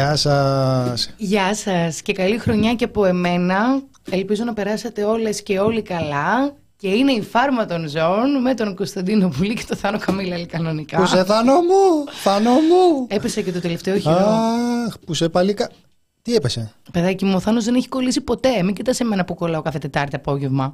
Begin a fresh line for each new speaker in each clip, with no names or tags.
Γεια σας.
Γεια σας και καλή χρονιά και από εμένα. Ελπίζω να περάσατε όλες και όλοι καλά. Και είναι η φάρμα των ζώων με τον Κωνσταντίνο Πουλή και τον Θάνο Καμίλαλη κανονικά.
Που σε Θάνο μου, Θάνο μου;
Έπεσε και το τελευταίο χειρό.
Αχ, που σε παλίκα. Τι έπεσε;
Παιδάκι μου, ο Θάνος δεν έχει κολλήσει ποτέ. Μην κοιτάς εμένα που κολλάω κάθε Τετάρτη απόγευμα.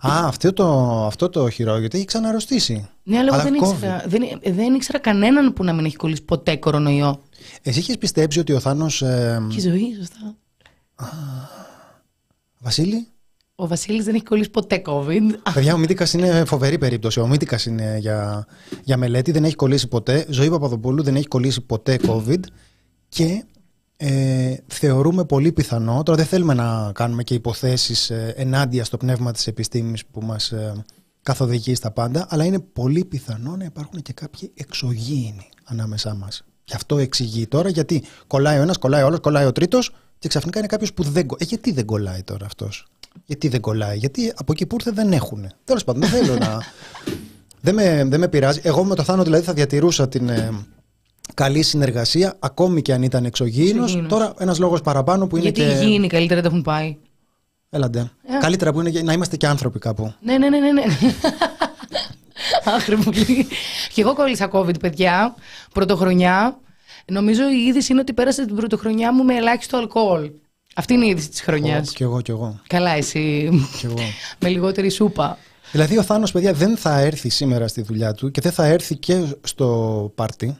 Α, αυτό το, αυτό το χειρό, γιατί έχει ξαναρρωστήσει.
Ναι, αλλά, εγώ
Αλλά
δεν
κόβει.
ήξερα, δεν, δεν ήξερα κανέναν που να μην έχει κολλήσει ποτέ κορονοϊό.
Εσύ είχες πιστέψει ότι ο Θάνος... Ε,
Και η ζωή, σωστά.
Βασίλη,
Ο Βασίλης δεν έχει κολλήσει ποτέ COVID. Α,
παιδιά, ο Μύτικας είναι φοβερή περίπτωση. Ο Μύτικας είναι για, για μελέτη, δεν έχει κολλήσει ποτέ. Ζωή Παπαδοπούλου δεν έχει κολλήσει ποτέ COVID και ε, θεωρούμε πολύ πιθανό, τώρα δεν θέλουμε να κάνουμε και υποθέσεις ε, ενάντια στο πνεύμα της επιστήμης που μας ε, καθοδηγεί στα πάντα, αλλά είναι πολύ πιθανό να υπάρχουν και κάποιοι εξωγήινοι ανάμεσά μας. Και αυτό εξηγεί τώρα γιατί κολλάει ο ένας, κολλάει ο άλλος, κολλάει ο τρίτος και ξαφνικά είναι κάποιος που δεν κολλάει. Ε, γιατί δεν κολλάει τώρα αυτός; Γιατί δεν κολλάει, γιατί από εκεί που ήρθε δεν έχουν. Τέλος πάντων, δεν θέλω να. δεν, με, δεν με πειράζει. Εγώ με το Θάνο δηλαδή θα διατηρούσα την ε, καλή συνεργασία, ακόμη και αν ήταν εξωγήινος.
Εξωγήινος.
Τώρα ένας λόγος παραπάνω που είναι
γιατί
και.
οι γήινοι καλύτερα δεν έχουν πάει.
Έλαντε.
Ε.
Καλύτερα που είναι και- να είμαστε και άνθρωποι κάπου.
Ναι, ναι, ναι, ναι. ναι. Άχρη πολύ. Και εγώ κόλλησα COVID, παιδιά, πρωτοχρονιά. Νομίζω η είδηση είναι ότι πέρασε την πρωτοχρονιά μου με ελάχιστο αλκοόλ. Αυτή είναι η είδηση της χρονιάς.
Ω, Κι εγώ, κι εγώ.
Καλά, εσύ.
Κι εγώ.
με λιγότερη σούπα.
δηλαδή ο Θάνος, παιδιά, δεν θα έρθει σήμερα στη δουλειά του και δεν θα έρθει και στο πάρτι.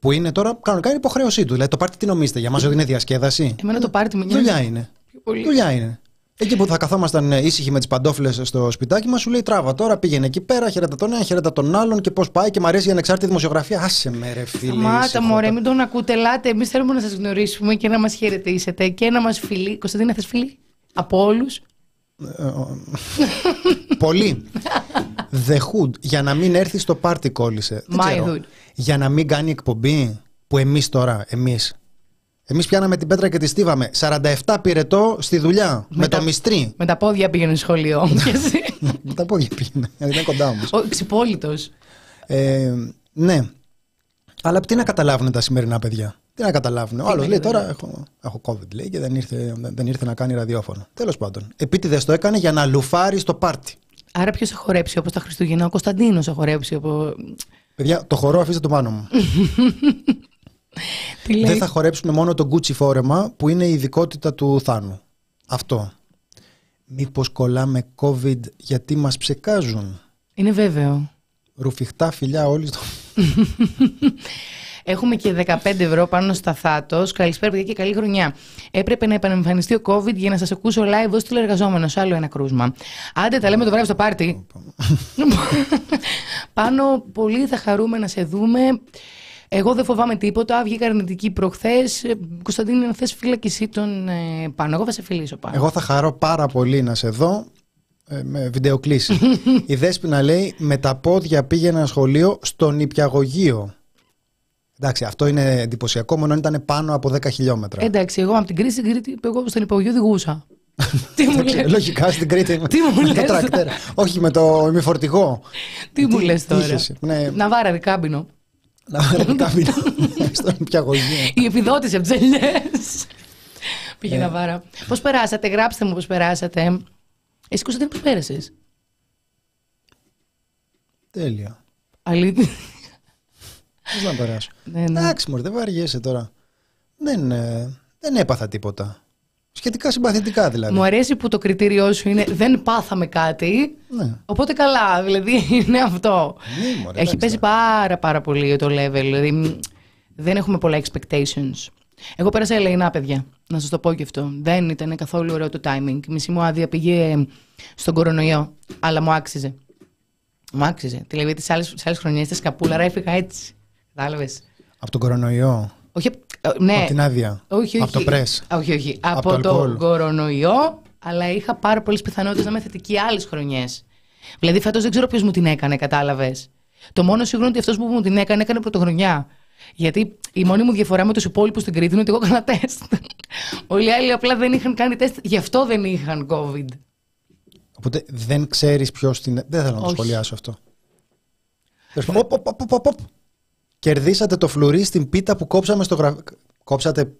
Που είναι τώρα κανονικά είναι υποχρέωσή του. Δηλαδή το πάρτι τι νομίζετε, για μας ότι είναι διασκέδαση;
Εμένα το πάρτι με νοιάζει.
Δουλειά είναι.
πιο πολύ.
Δουλειά είναι. Εκεί που θα καθόμασταν ε, ήσυχοι με τις παντόφλες στο σπιτάκι μας, σου λέει τράβα τώρα, πήγαινε εκεί πέρα, χαιρέτα τον ένα, χαιρέτα τον άλλον και πώς πάει και μου αρέσει η ανεξάρτητη δημοσιογραφία. Άσε με, ρε φίλε.
Μάτα,
ήσυχο
μωρέ,
τώρα.
μην τον ακούτε. Ελάτε, εμείς θέλουμε να σας γνωρίσουμε και να μας χαιρετήσετε και να μας φιλεί. Κωνσταντίνα, θες φίλοι από όλους;
Πολύ. The Hood, για να μην έρθει στο πάρτι κόλλησε. Δεν
My
ξέρω.
Hood.
Για να μην κάνει εκπομπή που εμείς τώρα, εμείς. Εμείς πιάναμε την πέτρα και τη στίβαμε. 47 πυρετό στη δουλειά. Με,
τα-
το μυστρή.
Με τα πόδια πήγαινε σχολείο. Και εσύ.
με τα πόδια πήγαινε. Ήταν κοντά όμως.
Ο ξυπόλυτος.
Ε, ναι. Αλλά τι να καταλάβουν τα σημερινά παιδιά; Τι να καταλάβουν. Ο άλλος
να
λέει τώρα
καταλάβουν.
έχω, έχω COVID λέει, και δεν ήρθε, δεν, δεν ήρθε να κάνει ραδιόφωνο. Τέλος πάντων. Επίτηδες το έκανε για να λουφάρει στο πάρτι.
Άρα ποιος θα χορέψει όπως τα Χριστούγεννα; Ο Κωνσταντίνος θα χορέψει από.
Παιδιά, το χορό αφήστε το πάνω μου.
Τι λέει;
δεν θα χορέψουμε μόνο το Gucci φόρεμα που είναι η ειδικότητα του Θάνου. Αυτό. Μήπως κολλάμε COVID γιατί μας ψεκάζουν;
Είναι βέβαιο.
Ρουφιχτά φιλιά όλοι στο...
Έχουμε και 15 ευρώ πάνω στα θάτος. Καλησπέρα, παιδιά, και καλή χρονιά. Έπρεπε να επανεμφανιστεί ο COVID για να σας ακούσω live ως τηλεργαζόμενο. Άλλο ένα κρούσμα. Άντε, τα λέμε το βράδυ στο πάρτι. πάνω, πολύ θα χαρούμε να σε δούμε. Εγώ δεν φοβάμαι τίποτα. Βγήκα αρνητική προχθές. Κωνσταντίνη, αν θες φύλακι εσύ τον ε, πάνω. Εγώ θα σε φιλήσω πάνω.
Εγώ θα χαρώ πάρα πολύ να σε δω ε, με βιντεοκλήση. η Δέσποινα λέει με τα πόδια πήγαινα σχολείο στο νηπιαγωγείο. Εντάξει, αυτό είναι εντυπωσιακό, μόνο αν ήταν πάνω από 10 χιλιόμετρα.
Εντάξει, εγώ από την κρίση στην Κρήτη, εγώ στον υπογείο οδηγούσα. Τι μου
Εντάξει,
λες,
Λογικά στην Κρήτη.
Τι μου
με το
λες;
τρακτέρ. Όχι με το ημιφορτηγό.
τι μου λες τώρα;
είχες, ναι.
Ναβάρα, Ρικάμπινο.
Να βάλω κάμινο στο νηπιαγωγείο.
Η επιδότηση από τις ελιέ. Πήγε να βάρα. Πώς περάσατε, γράψτε μου πώς περάσατε. Εσύ Κωνσταντίνο, πώ πέρασες.
Τέλεια.
Αλήθεια.
Πώς να περάσω;
Ναι, ναι.
Εντάξει, μωρέ, δεν βαριέσαι τώρα. Δεν, ε, δεν έπαθα τίποτα. Σχετικά συμπαθητικά δηλαδή.
Μου αρέσει που το κριτήριό σου είναι δεν πάθαμε κάτι.
Ναι.
Οπότε καλά, δηλαδή είναι αυτό.
Ναι, μωρέ,
Έχει
εντάξει,
πέσει πάρα πάρα πολύ το level. Δηλαδή μ, δεν έχουμε πολλά expectations. Εγώ πέρασα ελεηνά, παιδιά. Να σας το πω και αυτό. Δεν ήταν καθόλου ωραίο το timing. Η μισή μου άδεια πήγε στον κορονοϊό. Αλλά μου άξιζε. Μου άξιζε. Δηλαδή τι άλλες χρονιές τη σκαπούλαρα έφυγα έτσι. Κατάλαβες.
Από τον κορονοϊό.
Όχι, ε, ναι.
Από την άδεια.
Όχι,
Από το
όχι.
πρέσ.
Όχι, όχι.
Από
Από,
το
το
αλκοόλ.
κορονοϊό, αλλά είχα πάρα πολλές πιθανότητες να είμαι θετική άλλες χρονιές. Δηλαδή, φέτος δεν ξέρω ποιος μου την έκανε, κατάλαβες. Το μόνο σίγουρο είναι ότι αυτός που μου την έκανε, έκανε πρωτοχρονιά. Γιατί η μόνη μου διαφορά με τους υπόλοιπους στην Κρήτη είναι ότι εγώ έκανα τεστ. Όλοι οι άλλοι απλά δεν είχαν κάνει τεστ, γι' αυτό δεν είχαν COVID.
Οπότε δεν ξέρεις ποιος την. Δεν θέλω να το
Όχι.
σχολιάσω αυτό. Τέλος πάντων. Οπ, οπ, οπ, οπ, οπ. Κερδίσατε το φλουρί στην πίτα που κόψαμε στο γραφείο. Κόψατε.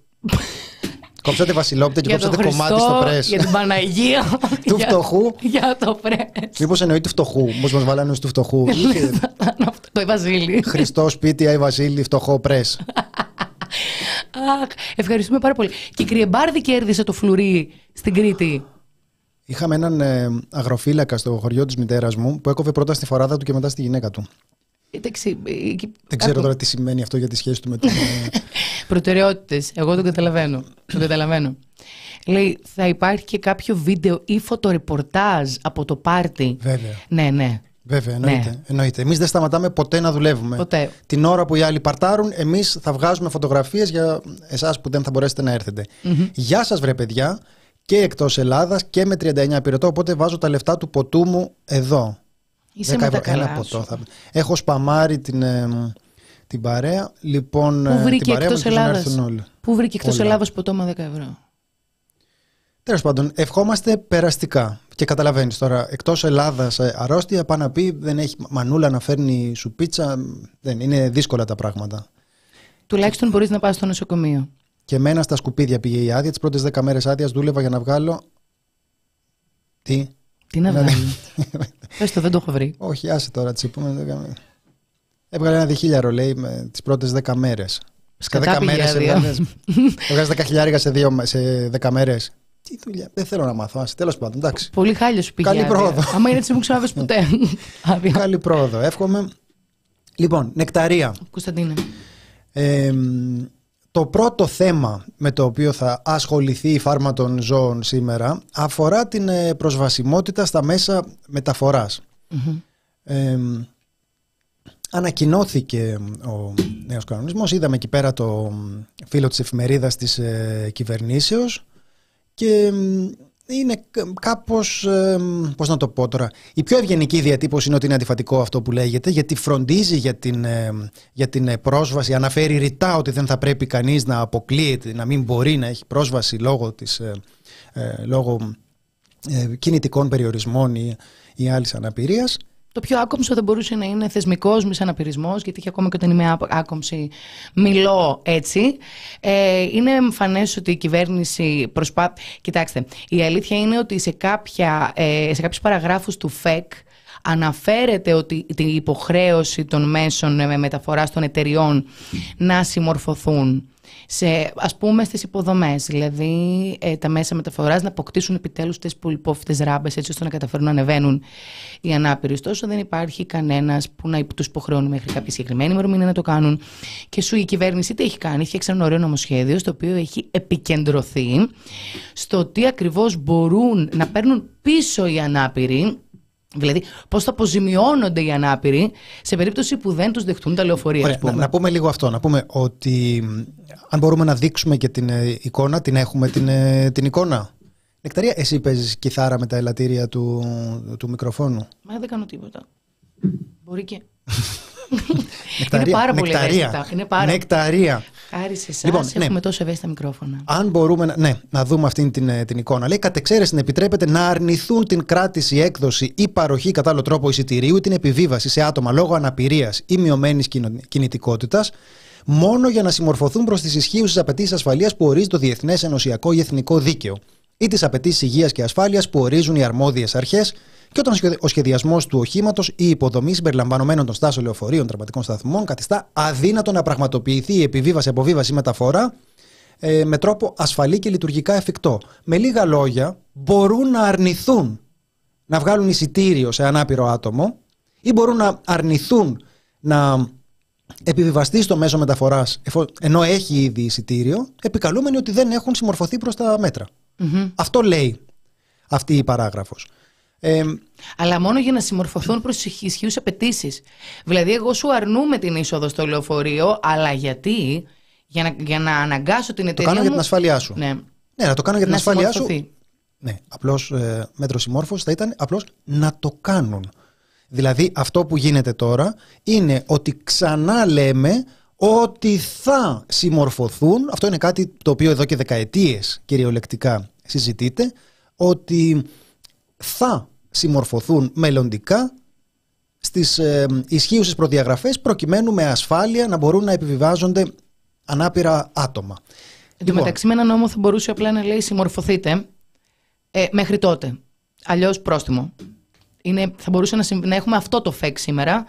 κόψατε βασιλόπιτα και
για τον
κόψατε κομμάτι
Χριστό,
στο πρέσ.
Για την Παναγία.
Του
για-
φτωχού.
Για το πρέσ.
Μήπως εννοεί του φτωχού. Μήπως μας βάλανε ως του φτωχού. Είχε
Το Βασίλη.
Χριστό σπίτι, Άι Βασίλη, φτωχό πρέσ.
Αχ, ευχαριστούμε πάρα πολύ. Και η Κρυεμπάρδη κέρδισε το φλουρί στην Κρήτη.
Είχαμε έναν ε, αγροφύλακα στο χωριό της μητέρας μου που έκοβε πρώτα στη φοράδα του και μετά στη γυναίκα του.
Εντάξει, εκεί-
Δεν ξέρω
άκου,
τώρα τι σημαίνει αυτό για τη σχέση του με την. ε,
Προτεραιότητες. Εγώ το καταλαβαίνω. το καταλαβαίνω. Λέει, θα υπάρχει και κάποιο βίντεο ή φωτορεπορτάζ από το πάρτι;
Βέβαια.
Ναι, ναι.
Βέβαια, εννοείται.
Ναι.
εννοείται. Εμείς δεν σταματάμε ποτέ να δουλεύουμε.
Ποτέ.
Την ώρα που οι άλλοι παρτάρουν, εμείς θα βγάζουμε φωτογραφίες για εσάς που δεν θα μπορέσετε να ερθετε Γεια σας, βρε παιδιά, και εκτός Ελλάδας και με 39 πυρετό. Οπότε βάζω τα λεφτά του ποτού μου εδώ.
Είσαι
10
με τα
ευρώ. Ένα
καλά
ποτό.
σου.
Θα... Έχω σπαμάρει την, ε, την παρέα. Λοιπόν,
Πού
ε,
βρήκε
την παρέα μου
εκτός
ελπίζω να
Ελλάδας;
έρθουν όλοι.
Πού βρήκε εκτός
Όλα.
Ελλάδας ποτόμα 10 ευρώ;
Τέλος πάντων, ευχόμαστε περαστικά. Και καταλαβαίνεις τώρα, εκτός Ελλάδας αρρώστια, πάει να πει δεν έχει μανούλα να φέρνει σου πίτσα. Δεν είναι δύσκολα τα πράγματα.
Τουλάχιστον μπορείς να πας στο νοσοκομείο.
Και εμένα στα σκουπίδια πήγε η άδεια. Τις πρώτες 10 μέρες άδειας δούλευα για να βγάλω. Τι;
Τι να
Ναι,
βγάλει; Πες το, δεν το έχω βρει.
Όχι, άσε τώρα, τι πούμε. Έβγαλε ένα διχίλιαρο, λέει, με τις πρώτες 10 μέρες. Σε
Σκατά
10
πήγε
μέρε.
άδεια.
Έβγαζε 10 χιλιάρικα σε, δύο- σε 10 μέρες. Τι δουλειά. Δεν θέλω να μάθω. Τέλος πάντων, εντάξει.
Πολύ χάλιο σου πήγε.
Καλή
άδεια.
πρόοδο.
Άμα είναι έτσι, μου ξαναβες ποτέ. Άδεια.
Καλή πρόοδο. Εύχομαι. Λοιπόν, νεκταρία.
Κωνσταντίνε.
Ε, το πρώτο θέμα με το οποίο θα ασχοληθεί η φάρμα των ζώων σήμερα αφορά την ε, προσβασιμότητα στα μέσα μεταφοράς. Ε, ανακοινώθηκε ο νέος κανονισμός, είδαμε εκεί πέρα το φίλο της εφημερίδας της ε, κυβερνήσεως και μ, είναι κα- κάπως, ε, πώς να το πω τώρα, η πιο ευγενική διατύπωση είναι ότι είναι αντιφατικό αυτό που λέγεται γιατί φροντίζει για την, ε, για την ε, πρόσβαση, αναφέρει ρητά ότι δεν θα πρέπει κανείς να αποκλείεται, να μην μπορεί να έχει πρόσβαση λόγω, της, ε, ε, λόγω ε, κινητικών περιορισμών ή, ή άλλης αναπηρίας.
Το πιο άκομψο δεν μπορούσε να είναι θεσμικός μισαναπηρισμό, γιατί και ακόμα και όταν είμαι άπο- άκομψη, μιλώ έτσι. Ε, είναι εμφανές ότι η κυβέρνηση προσπά... Κοιτάξτε, η αλήθεια είναι ότι σε, κάποια, ε, σε κάποιους παραγράφους του ΦΕΚ αναφέρεται ότι την υποχρέωση των μέσων ε, μεταφοράς των εταιριών να συμμορφωθούν σε, ας πούμε στις υποδομές, δηλαδή ε, τα μέσα μεταφοράς να αποκτήσουν επιτέλους τις πολυπόφητες ράμπες έτσι ώστε να καταφέρουν να ανεβαίνουν οι ανάπηροι. Ωστόσο δεν υπάρχει κανένας που να τους υποχρεώνει μέχρι κάποια συγκεκριμένη ημερομηνία να το κάνουν και σου η κυβέρνηση τι έχει κάνει, έχει φτιάξει ένα ωραίο νομοσχέδιο στο οποίο έχει επικεντρωθεί στο τι ακριβώς μπορούν να παίρνουν πίσω οι ανάπηροι Δηλαδή, πώς θα αποζημιώνονται οι ανάπηροι σε περίπτωση που δεν τους δεχτούν τα λεωφορεία,
Ωραία,
ας πούμε.
να, να πούμε λίγο αυτό. Να πούμε ότι μ, αν μπορούμε να δείξουμε και την ε, εικόνα, την έχουμε την, ε, την εικόνα. Νεκταρία, εσύ παίζεις κιθάρα με τα ελαττήρια του, του μικροφόνου.
Μα δεν κάνω τίποτα. Μπορεί και.
Νεκταρία,
είναι πάρα πολύ
νεκταρία,
ευαίσθητα. Είναι πάρα...
Νεκταρία.
Χάρη σε εσάς
Λοιπόν, ναι.
έχουμε τόσο ευαίσθητα μικρόφωνα.
Αν μπορούμε να, ναι, να δούμε αυτή την, ε, την εικόνα. Λέει, κατ' εξαίρεση να επιτρέπεται να αρνηθούν την κράτηση, έκδοση ή παροχή κατά άλλο τρόπο εισιτηρίου ή την επιβίβαση σε άτομα λόγω αναπηρίας ή μειωμένης κινητικότητας, μόνο για να συμμορφωθούν προς τις ισχύουσες απαιτήσεις ασφαλείας που ορίζει το διεθνές, ενωσιακό ή εθνικό δίκαιο ή τις απαιτήσεις υγείας και ασφάλειας που ορίζουν οι αρμόδιες αρχές και όταν ο σχεδιασμός του οχήματος ή υποδομή συμπεριλαμβανομένων των στάσεων λεωφορείων, τραυματικών σταθμών καθιστά αδύνατο να πραγματοποιηθεί η επιβίβαση, αποβίβαση ή μεταφορά ε, με τρόπο ασφαλή και λειτουργικά εφικτό. Με λίγα λόγια, μπορούν να αρνηθούν να βγάλουν εισιτήριο σε ανάπηρο άτομο ή μπορούν να αρνηθούν να επιβιβαστεί στο μέσο μεταφοράς ενώ έχει ήδη εισιτήριο, επικαλούμενοι ότι δεν έχουν συμμορφωθεί προς τα μέτρα. Αυτό λέει αυτή η παράγραφος.
Ε, Αλλά μόνο για να συμμορφωθούν προς τις ισχύουσε απαιτήσεις. Δηλαδή, εγώ σου αρνούμε την είσοδο στο λεωφορείο, αλλά γιατί, για να, για να αναγκάσω την εταιρεία.
Το κάνω για την ασφάλειά σου.
Ναι.
ναι, να το κάνω για την ασφάλειά σου. Ναι, απλώς ε, μέτρο συμμόρφωσης θα ήταν απλώς να το κάνουν. Δηλαδή, αυτό που γίνεται τώρα είναι ότι ξανά λέμε ότι θα συμμορφωθούν. Αυτό είναι κάτι το οποίο εδώ και δεκαετίες κυριολεκτικά συζητείται ότι θα συμμορφωθούν μελλοντικά στις ε, ισχύουσες προδιαγραφές προκειμένου με ασφάλεια να μπορούν να επιβιβάζονται ανάπηρα άτομα.
Εν τω λοιπόν, μεταξύ με ένα νόμο θα μπορούσε απλά να λέει συμμορφωθείτε ε, μέχρι τότε. Αλλιώς πρόστιμο. Είναι, θα μπορούσε να, να έχουμε αυτό το φεκ σήμερα.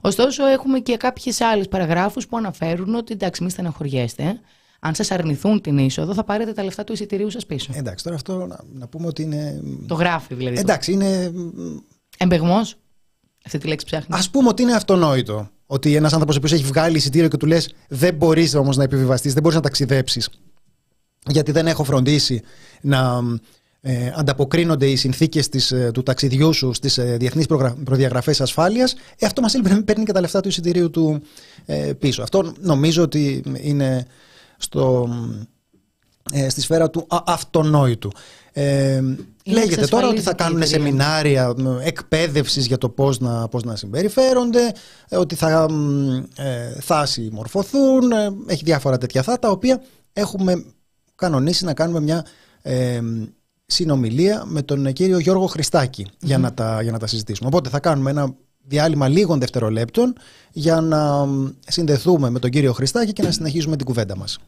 Ωστόσο έχουμε και κάποιες άλλες παραγράφους που αναφέρουν ότι εντάξει μην στεναχωριέστε αν σας αρνηθούν την είσοδο, θα πάρετε τα λεφτά του εισιτηρίου σας πίσω.
Εντάξει, τώρα αυτό να, να πούμε ότι είναι.
Το γράφει δηλαδή.
Εντάξει, είναι.
Εμπεγμός. Αυτή τη λέξη ψάχνει.
Α πούμε ότι είναι αυτονόητο. Ότι ένας άνθρωπος ο έχει βγάλει εισιτήριο και του λες: Δεν μπορείς όμως να επιβιβαστείς, δεν μπορείς να ταξιδέψεις. Γιατί δεν έχω φροντίσει να ε, ανταποκρίνονται οι συνθήκες ε, του ταξιδιού σου στις ε, διεθνείς προδιαγραφές ασφάλειας, ε, αυτό μας παίρνει και τα λεφτά του εισιτηρίου του ε, πίσω. Αυτό νομίζω ότι είναι στο, ε, στη σφαίρα του αυτονόητου. Ε, λέγεται τώρα ότι θα κάνουν σεμινάρια εκπαίδευσης για το πώς να, πώς να συμπεριφέρονται, ε, ότι θα, ε, θα συμμορφωθούν, ε, έχει διάφορα τέτοια θα, τα οποία έχουμε κανονίσει να κάνουμε μια ε, συνομιλία με τον κύριο Γιώργο για, να τα, για να τα συζητήσουμε. Οπότε θα κάνουμε ένα διάλειμμα λίγων δευτερολέπτων για να συνδεθούμε με τον κύριο Χριστάκη και να συνεχίσουμε την κουβέντα μας.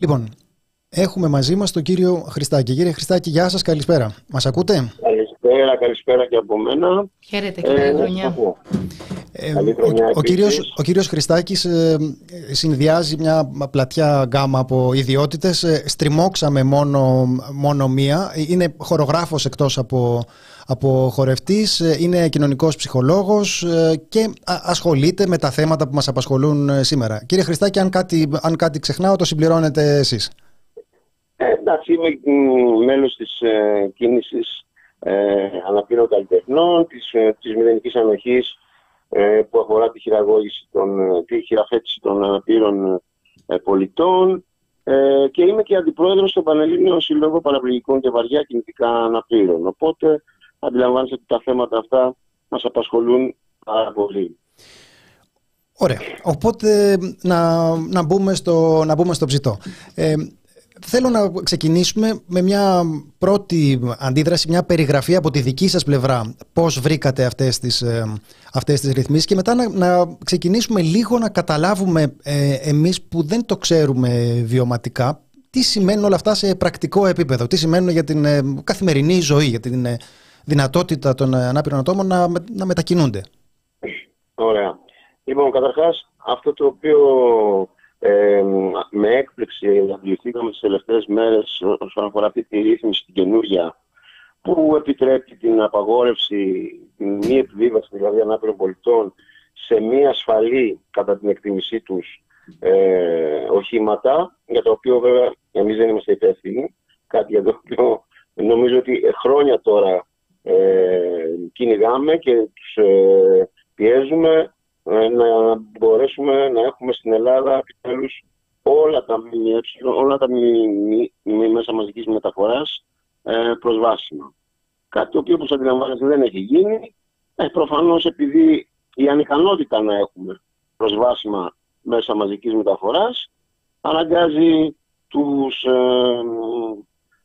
Λοιπόν, έχουμε μαζί μας τον κύριο Χριστάκη. Κύριε Χριστάκη, γεια σας, καλησπέρα. Μας ακούτε;
Καλησπέρα, καλησπέρα και από μένα.
Χαίρετε, κύριε ε, χρονιά.
Ε, ο, ο, κύριος, ο κύριος Χριστάκης ε, συνδυάζει μια πλατιά γκάμα από ιδιότητες. Ε, στριμώξαμε μόνο, μόνο μία. Είναι χορογράφος εκτός από από χορευτής, ε, είναι κοινωνικός ψυχολόγος ε, και ασχολείται με τα θέματα που μας απασχολούν ε, σήμερα. Κύριε Χριστάκη, αν κάτι, αν κάτι ξεχνάω, το συμπληρώνετε εσείς.
Ε, εντάξει, είμαι μέλος της ε, κίνησης ε, αναπήρων καλλιτεχνών, της, ε, της μηδενικής ανοχής που αφορά τη χειραγώγηση, των, τη χειραφέτηση των αναπήρων πολιτών και είμαι και αντιπρόεδρος στο Πανελλήνιο Συλλόγο Παραπληγικών και Βαριά Κινητικά Αναπήρων. Οπότε αντιλαμβάνεστε ότι τα θέματα αυτά μας απασχολούν πάρα πολύ.
Ωραία. Οπότε να, να, μπούμε, στο, να μπούμε στο ψητό. Ε, θέλω να ξεκινήσουμε με μια πρώτη αντίδραση, μια περιγραφή από τη δική σας πλευρά πώς βρήκατε αυτές τις, ε, αυτές τις ρυθμίσεις και μετά να, να ξεκινήσουμε λίγο να καταλάβουμε ε, εμείς που δεν το ξέρουμε βιωματικά τι σημαίνουν όλα αυτά σε πρακτικό επίπεδο, τι σημαίνουν για την ε, καθημερινή ζωή, για την ε, δυνατότητα των ανάπηρων ατόμων να, να μετακινούνται.
Ωραία. Λοιπόν, καταρχάς, αυτό το οποίο ε, με έκπληξη αντιληφθήκαμε τις τελευταίες μέρες όσον αφορά αυτή τη ρύθμιση την καινούργια που επιτρέπει την απαγόρευση, την μη επιβίβαση δηλαδή ανάπηρων πολιτών σε μη ασφαλή κατά την εκτίμησή τους ε, οχήματα, για το οποίο βέβαια εμείς δεν είμαστε υπεύθυνοι, κάτι για το οποίο νομίζω ότι χρόνια τώρα ε, κυνηγάμε και τους ε, πιέζουμε. ε, να μπορέσουμε να έχουμε στην Ελλάδα επιτέλους όλα τα ΜΜΕ, όλα τα μη, μέσα μαζικής μεταφοράς ε, προσβάσιμα. Κάτι το οποίο όπως αντιλαμβάνεστε δεν έχει γίνει, ε, προφανώς επειδή η ανικανότητα να έχουμε προσβάσιμα μέσα μαζικής μεταφοράς αναγκάζει τους ε,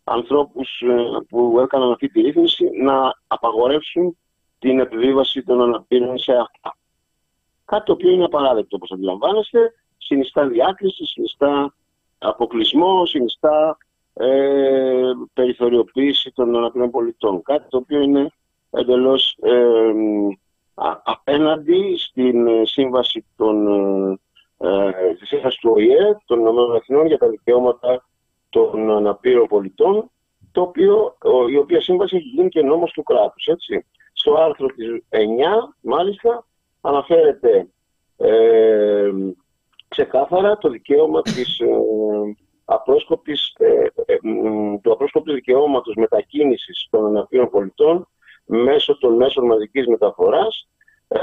ανθρώπους ε, που έκαναν αυτή τη ρύθμιση να απαγορεύσουν την επιβίβαση των αναπήρων σε αυτά. Κάτι το οποίο είναι απαράδεκτο όπως αντιλαμβάνεστε, συνιστά διάκριση, συνιστά αποκλεισμό, συνιστά ε, περιθωριοποίηση των αναπήρων πολιτών. Κάτι το οποίο είναι εντελώς ε, απέναντι στην ε, σύμβαση των, ε, σύμβασης του ΟΗΕ, των ΗΠΑ για τα δικαιώματα των αναπήρων πολιτών, το οποίο, η οποία σύμβαση έχει γίνει και νόμος του κράτους. Έτσι. Στο άρθρο της 9, μάλιστα, αναφέρεται ε, ξεκάθαρα το δικαίωμα της ε, απρόσκοπης, ε, ε του απρόσκοπης δικαιώματος μετακίνησης των αναπήρων πολιτών μέσω των μέσων μαζικής μεταφοράς ε,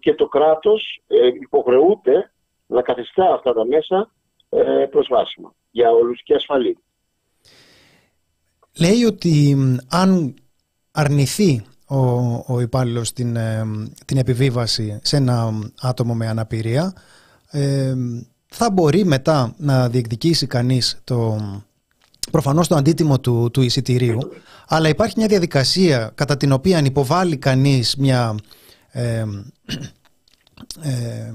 και το κράτος υποχρεούται να καθιστά αυτά τα μέσα προσβάσιμα για όλους και ασφαλή.
Λέει ότι αν αρνηθεί ο, ο υπάλληλος την, ε, την επιβίβαση σε ένα άτομο με αναπηρία, ε, θα μπορεί μετά να διεκδικήσει κανείς το, προφανώς το αντίτιμο του, του εισιτηρίου, αλλά υπάρχει μια διαδικασία κατά την οποία αν υποβάλλει κανείς μια... Ε, ε,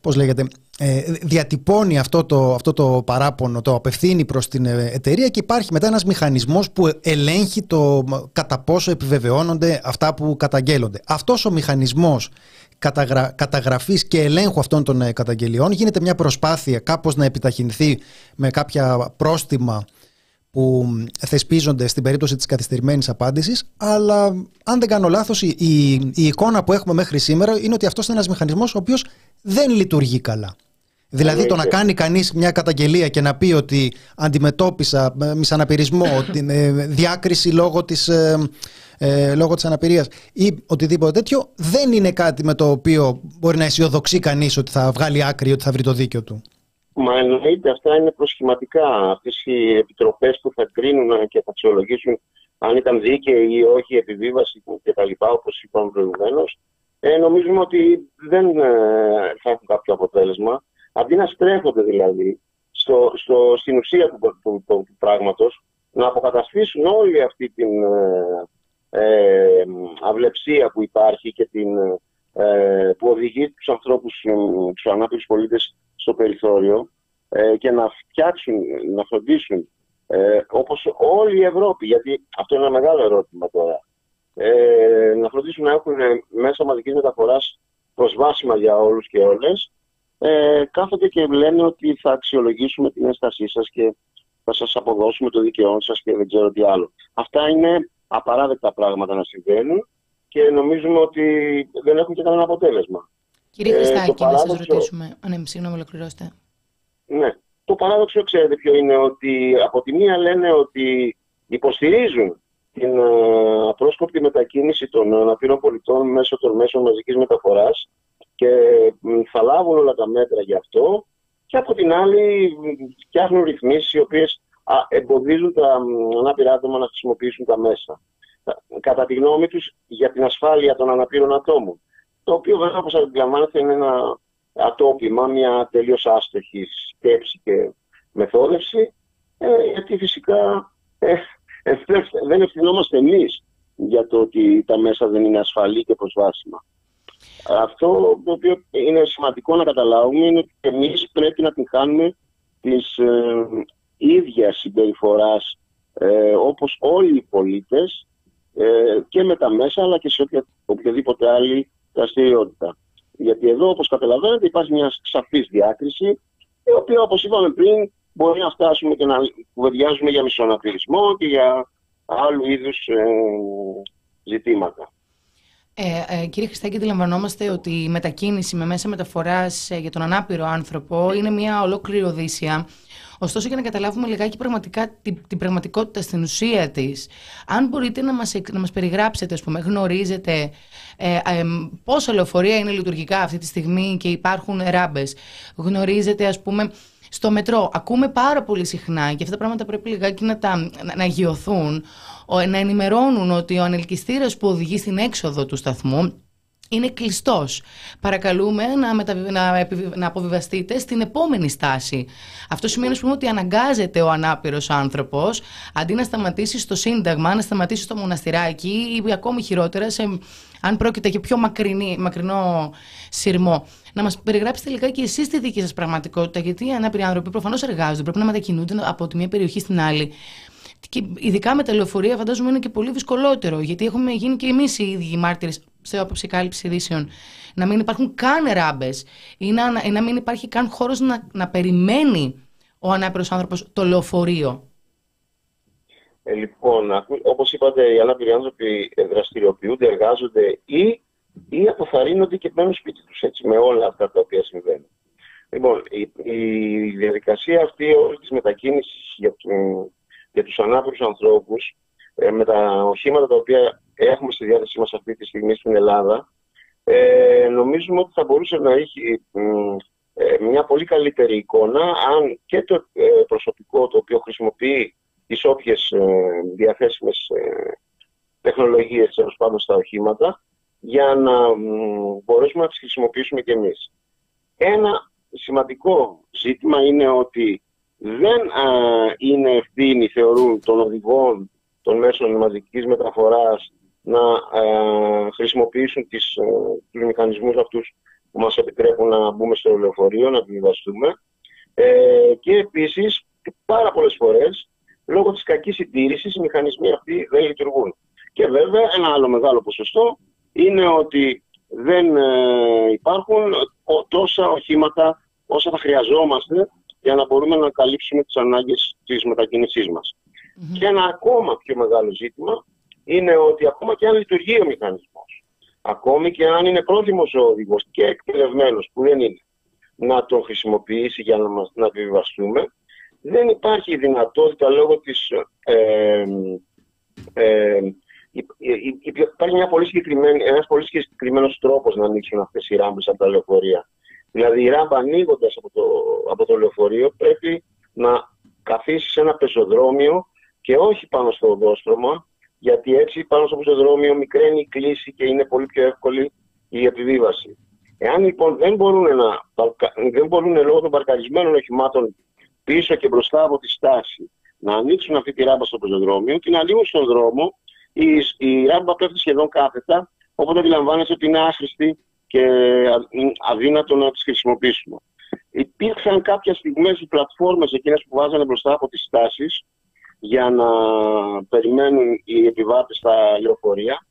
πώς λέγεται, ε, διατυπώνει αυτό το, αυτό το παράπονο, το απευθύνει προς την ε, εταιρεία και υπάρχει μετά ένας μηχανισμός που ελέγχει το κατά πόσο επιβεβαιώνονται αυτά που καταγγέλλονται. Αυτός ο μηχανισμός καταγρα, καταγραφής και ελέγχου αυτών των ε, καταγγελιών γίνεται μια προσπάθεια κάπως να επιταχυνθεί με κάποια πρόστιμα που θεσπίζονται στην περίπτωση της καθυστερημένης απάντησης, αλλά αν δεν κάνω λάθος η, η, εικόνα που έχουμε μέχρι σήμερα είναι ότι αυτός είναι ένας μηχανισμός ο οποίος δεν λειτουργεί καλά. Δηλαδή το να κάνει κανείς μια καταγγελία και να πει ότι αντιμετώπισα μισαναπηρισμό, την διάκριση λόγω της, ε, λόγω της αναπηρίας ή οτιδήποτε τέτοιο δεν είναι κάτι με το οποίο μπορεί να αισιοδοξεί κανείς ότι θα βγάλει άκρη, ότι θα βρει το δίκιο του.
Μα εννοείται αυτά είναι προσχηματικά. Αυτές οι επιτροπές που θα κρίνουν και θα αξιολογήσουν αν ήταν δίκαιη ή όχι η επιβίβαση κτλ. όπως είπαμε προηγουμένως. Ε, νομίζουμε ότι δεν ε, θα έχουν κάποιο αποτέλεσμα. Αντί να στρέφονται δηλαδή στο, στο, στην ουσία του, του, του, του πράγματος, να αποκαταστήσουν όλη αυτή την ε, ε, αυλεψία που υπάρχει και την, ε, που οδηγεί τους ανθρώπους, τους ανάπηρους πολίτες στο περιθώριο ε, και να φτιάξουν, να φροντίσουν ε, όπως όλη η Ευρώπη, γιατί αυτό είναι ένα μεγάλο ερώτημα τώρα, ε, να φροντίσουν να έχουν μέσα μαζικής μεταφοράς προσβάσιμα για όλους και όλες, ε, κάθονται και λένε ότι θα αξιολογήσουμε την έστασή σας και θα σας αποδώσουμε το δικαιόν σας και δεν ξέρω τι άλλο. Αυτά είναι απαράδεκτα πράγματα να συμβαίνουν και νομίζουμε ότι δεν έχουν και κανένα αποτέλεσμα.
Κύριε Χριστάκη, ε, παράδοξο... να σας ρωτήσουμε. Α, ναι, συγγνώμη, ολοκληρώστε.
Ναι. Το παράδοξο, ξέρετε ποιο είναι, ότι από τη μία λένε ότι υποστηρίζουν την uh, απρόσκοπτη μετακίνηση των αναπήρων πολιτών μέσω των μέσων μαζικής μεταφοράς και θα λάβουν όλα τα μέτρα γι' αυτό και από την άλλη φτιάχνουν ρυθμίσεις οι οποίες εμποδίζουν τα ανάπηρα άτομα να χρησιμοποιήσουν τα μέσα. Κατά τη γνώμη τους για την ασφάλεια των αναπήρων ατόμων. Το οποίο βέβαια όπως αντιλαμβάνεται είναι ένα ατόπιμα, μια τελείως άστοχη σκέψη και μεθόδευση, ε, γιατί φυσικά ε, ε, δεν ευθυνόμαστε εμείς για το ότι τα μέσα δεν είναι ασφαλή και προσβάσιμα. Αυτό το οποίο είναι σημαντικό να καταλάβουμε είναι ότι εμείς πρέπει να την κάνουμε της ε, ίδιας συμπεριφοράς ε, όπως όλοι οι πολίτες ε, και με τα μέσα αλλά και σε οποιαδήποτε άλλη δραστηριότητα. Γιατί εδώ όπως καταλαβαίνετε υπάρχει μια σαφής διάκριση η οποία όπως είπαμε πριν μπορεί να φτάσουμε και να κουβεντιάζουμε για μισοναπηρισμό και για άλλου είδους ε, ζητήματα.
Ε, ε, κύριε Χριστάκη, αντιλαμβανόμαστε ότι η μετακίνηση με μέσα μεταφοράς ε, για τον ανάπηρο άνθρωπο είναι μια ολόκληρη οδύσσια Ωστόσο, για να καταλάβουμε λιγάκι πραγματικά την, την πραγματικότητα στην ουσία της, αν μπορείτε να μας να μας περιγράψετε, ας πούμε, γνωρίζετε ε, ε, πόσα λεωφορεία είναι λειτουργικά αυτή τη στιγμή και υπάρχουν ράμπες. Γνωρίζετε, ας πούμε, στο μετρό. Ακούμε πάρα πολύ συχνά και αυτά τα πράγματα πρέπει λιγάκι να, τα, να, να αγιωθούν, να ενημερώνουν ότι ο ανελκυστήρας που οδηγεί στην έξοδο του σταθμού είναι κλειστός. Παρακαλούμε να, μεταβι... να, να αποβιβαστείτε στην επόμενη στάση. Αυτό σημαίνει πούμε, ότι αναγκάζεται ο ανάπηρος άνθρωπος αντί να σταματήσει στο Σύνταγμα, να σταματήσει στο μοναστηράκι ή ακόμη χειρότερα, σε... αν πρόκειται για πιο μακρινή, μακρινό σειρμό. Να μας περιγράψετε λιγάκι εσείς τη δική σας πραγματικότητα, γιατί οι ανάπηροι άνθρωποι προφανώς εργάζονται, πρέπει να μετακινούνται από τη μία περιοχή στην άλλη. Και ειδικά με τα λεωφορεία φαντάζομαι είναι και πολύ δυσκολότερο, γιατί έχουμε γίνει και εμείς οι ίδιοι μάρτυρες σε άποψη κάλυψη ειδήσεων, να μην υπάρχουν καν ράμπες ή να, να μην υπάρχει καν χώρος να, να περιμένει ο ανάπηρος άνθρωπος το λεωφορείο.
Ε, λοιπόν, όπως είπατε, οι ανάπηροι άνθρωποι δραστηριοποιούνται, εργάζονται ή, ή αποθαρρύνονται και μένουν σπίτι τους με όλα αυτά τα οποία συμβαίνουν. Λοιπόν, η, η διαδικασία αυτή όλη της μετακίνησης για, για τους ανάπηρους ανθρώπους ε, με τα οχήματα τα οποία έχουμε στη διάθεσή μας αυτή τη στιγμή στην Ελλάδα, ε, νομίζουμε ότι θα μπορούσε να έχει ε, μια πολύ καλύτερη εικόνα αν και το ε, προσωπικό το οποίο χρησιμοποιεί τις όποιες ε, διαθέσιμες ε, τεχνολογίες τέλος πάντων στα οχήματα για να μπορέσουμε να τις χρησιμοποιήσουμε και εμείς. Ένα σημαντικό ζήτημα είναι ότι δεν είναι ευθύνη, θεωρούν, των οδηγών των μέσων μαζικής μεταφοράς να ε, χρησιμοποιήσουν τις, ε, τους μηχανισμούς αυτούς που μας επιτρέπουν να μπούμε στο λεωφορείο, να επιβιβαστούμε. Ε, και επίσης, πάρα πολλές φορές, λόγω της κακής συντήρησης, οι μηχανισμοί αυτοί δεν λειτουργούν. Και βέβαια, ένα άλλο μεγάλο ποσοστό είναι ότι δεν ε, υπάρχουν τόσα οχήματα όσα θα χρειαζόμαστε για να μπορούμε να καλύψουμε τις ανάγκες της μετακίνησής μας. Και ένα ακόμα πιο μεγάλο ζήτημα είναι ότι ακόμα και αν λειτουργεί ο μηχανισμός, ακόμη και αν είναι πρόθυμος ο οδηγός και εκπαιδευμένος που δεν είναι, να τον χρησιμοποιήσει για να, μας, να επιβιβαστούμε. Δεν υπάρχει δυνατότητα λόγω της... Ε, ε, υπάρχει μια πολύ ένας πολύ συγκεκριμένος τρόπος να ανοίξουν αυτές οι ράμπες από τα λεωφορεία. Δηλαδή η ράμπα ανοίγοντας από το, από το λεωφορείο πρέπει να καθίσει σε ένα πεζοδρόμιο και όχι πάνω στο οδόστρωμα, γιατί έτσι πάνω στο πεζοδρόμιο μικραίνει η κλίση και είναι πολύ πιο εύκολη η επιβίβαση. Εάν λοιπόν δεν μπορούν, να, δεν μπορούν λόγω των παρκαρισμένων οχημάτων πίσω και μπροστά από τη στάση να ανοίξουν αυτή τη ράμπα στο πεζοδρόμιο, την ανοίγουν στον δρόμο, η, η ράμπα πέφτει σχεδόν κάθετα, οπότε αντιλαμβάνεσαι ότι είναι άχρηστη και αδύνατο να τις χρησιμοποιήσουμε. Υπήρξαν κάποια στιγμές οι πλατφόρμες εκείνες που βάζανε μπροστά από τις στάσεις για να περιμένουν οι επιβάτες στα λεωφορεία,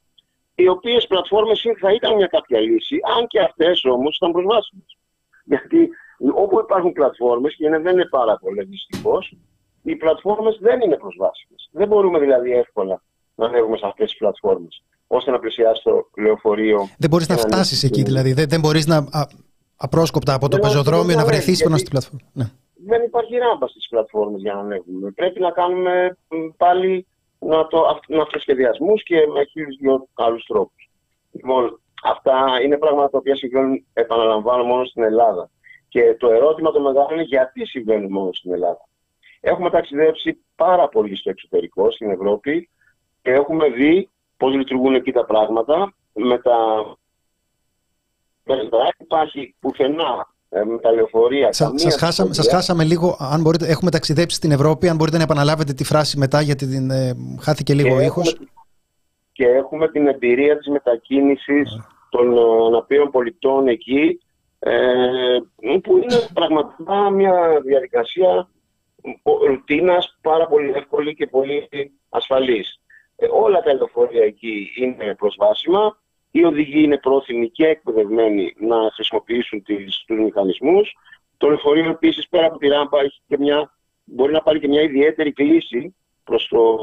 οι οποίες πλατφόρμες θα ήταν μια κάποια λύση, αν και αυτές όμως ήταν προσβάσιμες. Γιατί όπου υπάρχουν πλατφόρμες, και δεν είναι πάρα πολλές δυστυχώς, οι πλατφόρμες δεν είναι προσβάσιμες. Δεν μπορούμε δηλαδή εύκολα να ανέβουμε σε αυτές τις πλατφόρμες ώστε να πλησιάσει το λεωφορείο.
Δεν μπορείς να, να φτάσεις εκεί, δηλαδή. Δεν, δεν μπορείς να α, απρόσκοπτα από το πεζοδρόμιο να βρεθείς πάνω στην πλατφόρμα. Ναι.
Δεν υπάρχει ράμπα στις πλατφόρμες για να ανέβουμε. Πρέπει να κάνουμε πάλι να το, να αυτοσχεδιασμούς και με χίλιους δυο άλλους τρόπους. Λοιπόν, αυτά είναι πράγματα τα οποία συμβαίνουν, επαναλαμβάνω, μόνο στην Ελλάδα. Και το ερώτημα το μεγάλο είναι γιατί συμβαίνουν μόνο στην Ελλάδα. Έχουμε ταξιδέψει πάρα πολύ στο εξωτερικό, στην Ευρώπη, και έχουμε δει πώς λειτουργούν εκεί τα πράγματα. Με τα... Δεν υπάρχει πουθενά ε, με τα λεωφορεία.
Σα, σας, χάσαμε, σας χάσαμε λίγο, αν μπορείτε, έχουμε ταξιδέψει στην Ευρώπη, αν μπορείτε να επαναλάβετε τη φράση μετά γιατί την, ε, χάθηκε λίγο ο ήχος.
και έχουμε την εμπειρία της μετακίνησης των ε, αναπήρων πολιτών εκεί, ε, που είναι πραγματικά μια διαδικασία ρουτίνας πάρα πολύ εύκολη και πολύ ασφαλής. Ε, όλα τα λεωφορεία εκεί είναι προσβάσιμα. Οι οδηγοί είναι πρόθυμοι και εκπαιδευμένοι να χρησιμοποιήσουν τις, τους μηχανισμούς. Το λεωφορείο επίσης πέρα από τη ράμπα έχει και μια, μπορεί να πάρει και μια ιδιαίτερη κλίση προς, το,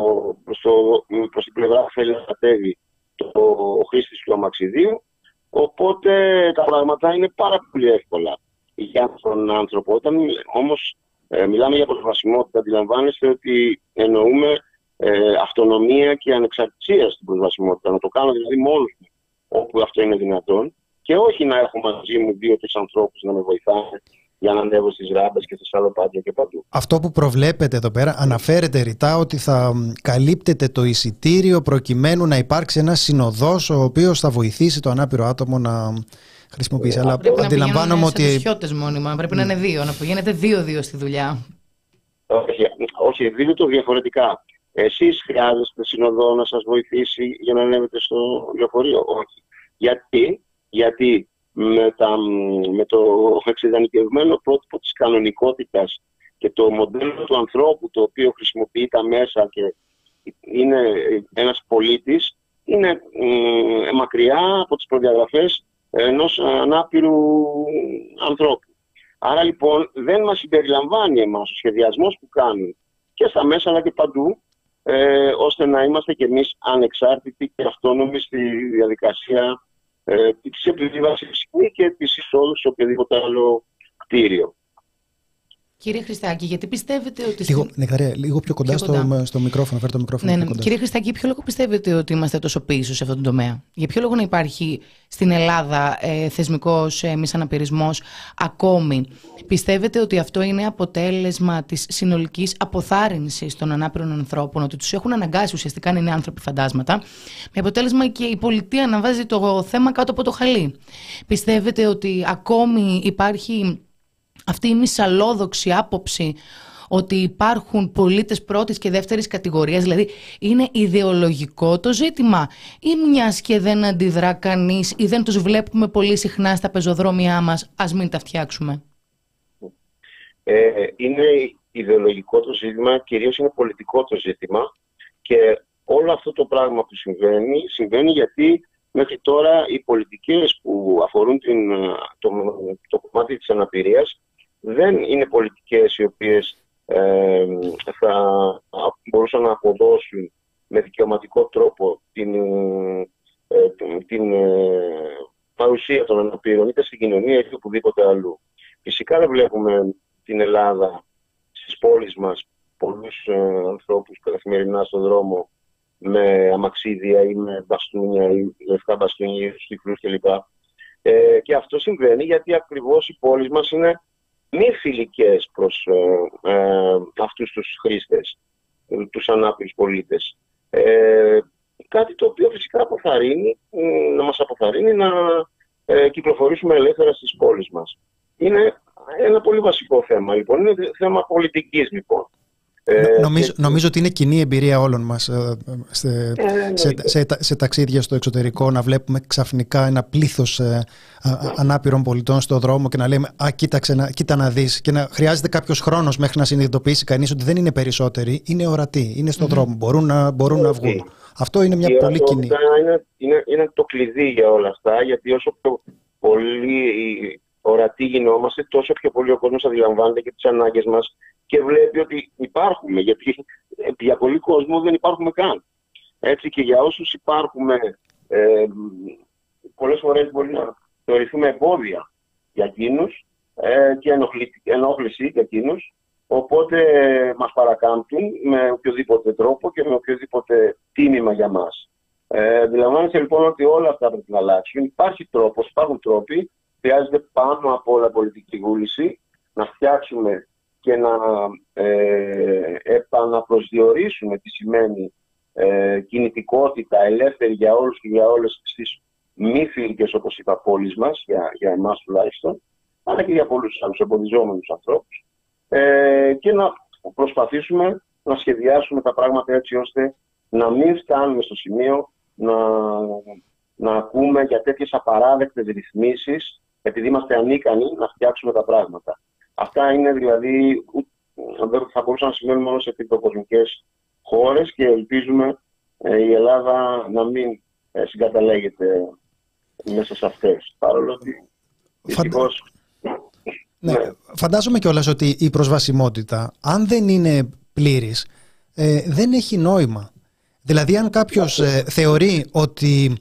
προς, το, προς την πλευρά που θέλει να κατέβει το, ο χρήστης του αμαξιδίου. Οπότε τα πράγματα είναι πάρα πολύ εύκολα για τον άνθρωπο. Όταν όμως ε, μιλάμε για προσβασιμότητα, αντιλαμβάνεστε ότι εννοούμε ε, αυτονομία και ανεξαρτησία στην προσβασιμότητα. Να το κάνω δηλαδή μόνος μου όπου αυτό είναι δυνατόν και όχι να έχω μαζί μου δύο-τρεις ανθρώπους να με βοηθάνε για να ανέβω στις ράμπες και στα σαλοπάτια και παντού.
Αυτό που προβλέπετε εδώ πέρα αναφέρεται ρητά ότι θα καλύπτεται το εισιτήριο προκειμένου να υπάρξει ένας συνοδός ο οποίος θα βοηθήσει το ανάπηρο άτομο να χρησιμοποιήσει. Ε, Αλλά
πρέπει αντιλαμβάνομαι να ότι. Πρέπει μόνιμα. Πρέπει να είναι δύο, να πηγαίνετε δύο-δύο στη δουλειά.
Όχι, όχι δείτε το διαφορετικά. Εσείς χρειάζεστε συνοδό να σας βοηθήσει για να ανέβετε στο λεωφορείο; Όχι. Γιατί, γιατί με, τα, με το εξειδανικευμένο πρότυπο της κανονικότητας και το μοντέλο του ανθρώπου το οποίο χρησιμοποιεί τα μέσα και είναι ένας πολίτης είναι ε, μακριά από τις προδιαγραφές ενός ανάπηρου ανθρώπου. Άρα λοιπόν δεν μας συμπεριλαμβάνει εμάς ο σχεδιασμός που κάνουν και στα μέσα αλλά και παντού ε, ώστε να είμαστε κι εμείς ανεξάρτητοι και αυτόνομοι στη διαδικασία ε, της επιβίβασης και της εισόδου σε οποιοδήποτε άλλο κτίριο.
Κύριε Χριστάκη, γιατί πιστεύετε ότι.
Λίγο, στην... λίγο πιο κοντά, πιο κοντά. Στο, στο μικρόφωνο, φέρτε το μικρόφωνο.
Ναι,
ναι.
Κοντά. Κύριε Χριστάκη, ποιο λόγο πιστεύετε ότι είμαστε τόσο πίσω σε αυτόν τον τομέα; Για ποιο λόγο να υπάρχει στην Ελλάδα ε, θεσμικός ε, μη αναπηρισμός ακόμη; Πιστεύετε ότι αυτό είναι αποτέλεσμα της συνολικής αποθάρρυνσης των ανάπηρων ανθρώπων, ότι τους έχουν αναγκάσει ουσιαστικά να είναι άνθρωποι φαντάσματα, με αποτέλεσμα και η πολιτεία να βάζει το θέμα κάτω από το χαλί; Πιστεύετε ότι ακόμη υπάρχει αυτή η μισαλόδοξη άποψη ότι υπάρχουν πολίτες πρώτης και δεύτερης κατηγορίας, δηλαδή είναι ιδεολογικό το ζήτημα. Ή μιας και δεν αντιδρά κανείς ή δεν τους βλέπουμε πολύ συχνά στα πεζοδρόμια μας, ας μην τα φτιάξουμε.
Ε, είναι ιδεολογικό το ζήτημα, κυρίως είναι πολιτικό το ζήτημα. Και όλο αυτό το πράγμα που συμβαίνει, συμβαίνει γιατί μέχρι τώρα οι πολιτικές που αφορούν την, το, το κομμάτι της αναπηρίας δεν είναι πολιτικές οι οποίες ε, θα μπορούσαν να αποδώσουν με δικαιωματικό τρόπο την, ε, την ε, παρουσία των αναπήρων είτε στην κοινωνία είτε οπουδήποτε αλλού. Φυσικά δεν βλέπουμε την Ελλάδα στις πόλεις μας πολλούς ε, ανθρώπους καθημερινά στον δρόμο με αμαξίδια ή με μπαστούνια ή λευκά μπαστούνια ή τυφλούς κλπ. Ε, και αυτό συμβαίνει γιατί ακριβώς οι πόλεις μας είναι μη φιλικές προς ε, ε, αυτούς τους χρήστες, τους ανάπηρους πολίτες. Ε, κάτι το οποίο φυσικά αποθαρρύνει, να μας αποθαρρύνει να ε, κυκλοφορήσουμε ελεύθερα στις πόλεις μας. Είναι ένα πολύ βασικό θέμα λοιπόν, είναι θέμα πολιτικής λοιπόν.
Ε, νομίζω, νομίζω ότι είναι κοινή εμπειρία όλων μας ε, σε, σε, σε, σε, ταξίδια στο εξωτερικό να βλέπουμε ξαφνικά ένα πλήθος ε, ανάπηρων πολιτών στο δρόμο και να λέμε «Α, κοίταξε, να, κοίτα να δεις» και να χρειάζεται κάποιος χρόνος μέχρι να συνειδητοποιήσει κανείς ότι δεν είναι περισσότεροι, είναι ορατοί, είναι στο δρόμο, μπορούν να, μπορούν να βγουν. Αυτό είναι μια πολύ κοινή.
Είναι, είναι, είναι το κλειδί για όλα αυτά, γιατί όσο πιο πολύ ορατοί γινόμαστε, τόσο πιο πολύ ο κόσμος αντιλαμβάνεται και τις ανάγκες μας και βλέπει ότι υπάρχουμε, γιατί για πολλοί κόσμο δεν υπάρχουμε καν. Έτσι και για όσους υπάρχουμε, ε, πολλές φορές μπορεί να θεωρηθούμε εμπόδια για εκείνους ε, και ενόχληση για εκείνους, οπότε μας παρακάμπτουν με οποιοδήποτε τρόπο και με οποιοδήποτε τίμημα για μας. Ε, αντιλαμβάνεσαι λοιπόν ότι όλα αυτά πρέπει να αλλάξουν. Υπάρχει τρόπος, υπάρχουν τρόποι, χρειάζεται πάνω από όλα πολιτική βούληση να φτιάξουμε και να ε, επαναπροσδιορίσουμε τι σημαίνει ε, κινητικότητα ελεύθερη για όλους και για όλες τις μη φιλικές, όπως είπα, πόλεις μας, για, για εμάς τουλάχιστον, αλλά και για πολλούς άλλους εμποδιζόμενους ανθρώπους, ε, και να προσπαθήσουμε να σχεδιάσουμε τα πράγματα έτσι ώστε να μην φτάνουμε στο σημείο να, να ακούμε για τέτοιες απαράδεκτες ρυθμίσεις επειδή είμαστε ανίκανοι να φτιάξουμε τα πράγματα. Αυτά είναι δηλαδή, θα μπορούσαν να σημαίνουν μόνο σε πιτροκοσμικές χώρες και ελπίζουμε ε, η Ελλάδα να μην ε, συγκαταλέγεται μέσα σε αυτές. Παρόλο ότι δυστυχώς...
Ναι, ναι. Φαντάζομαι κιόλας ότι η προσβασιμότητα, αν δεν είναι πλήρης, ε, δεν έχει νόημα. Δηλαδή, αν κάποιος ε, θεωρεί ότι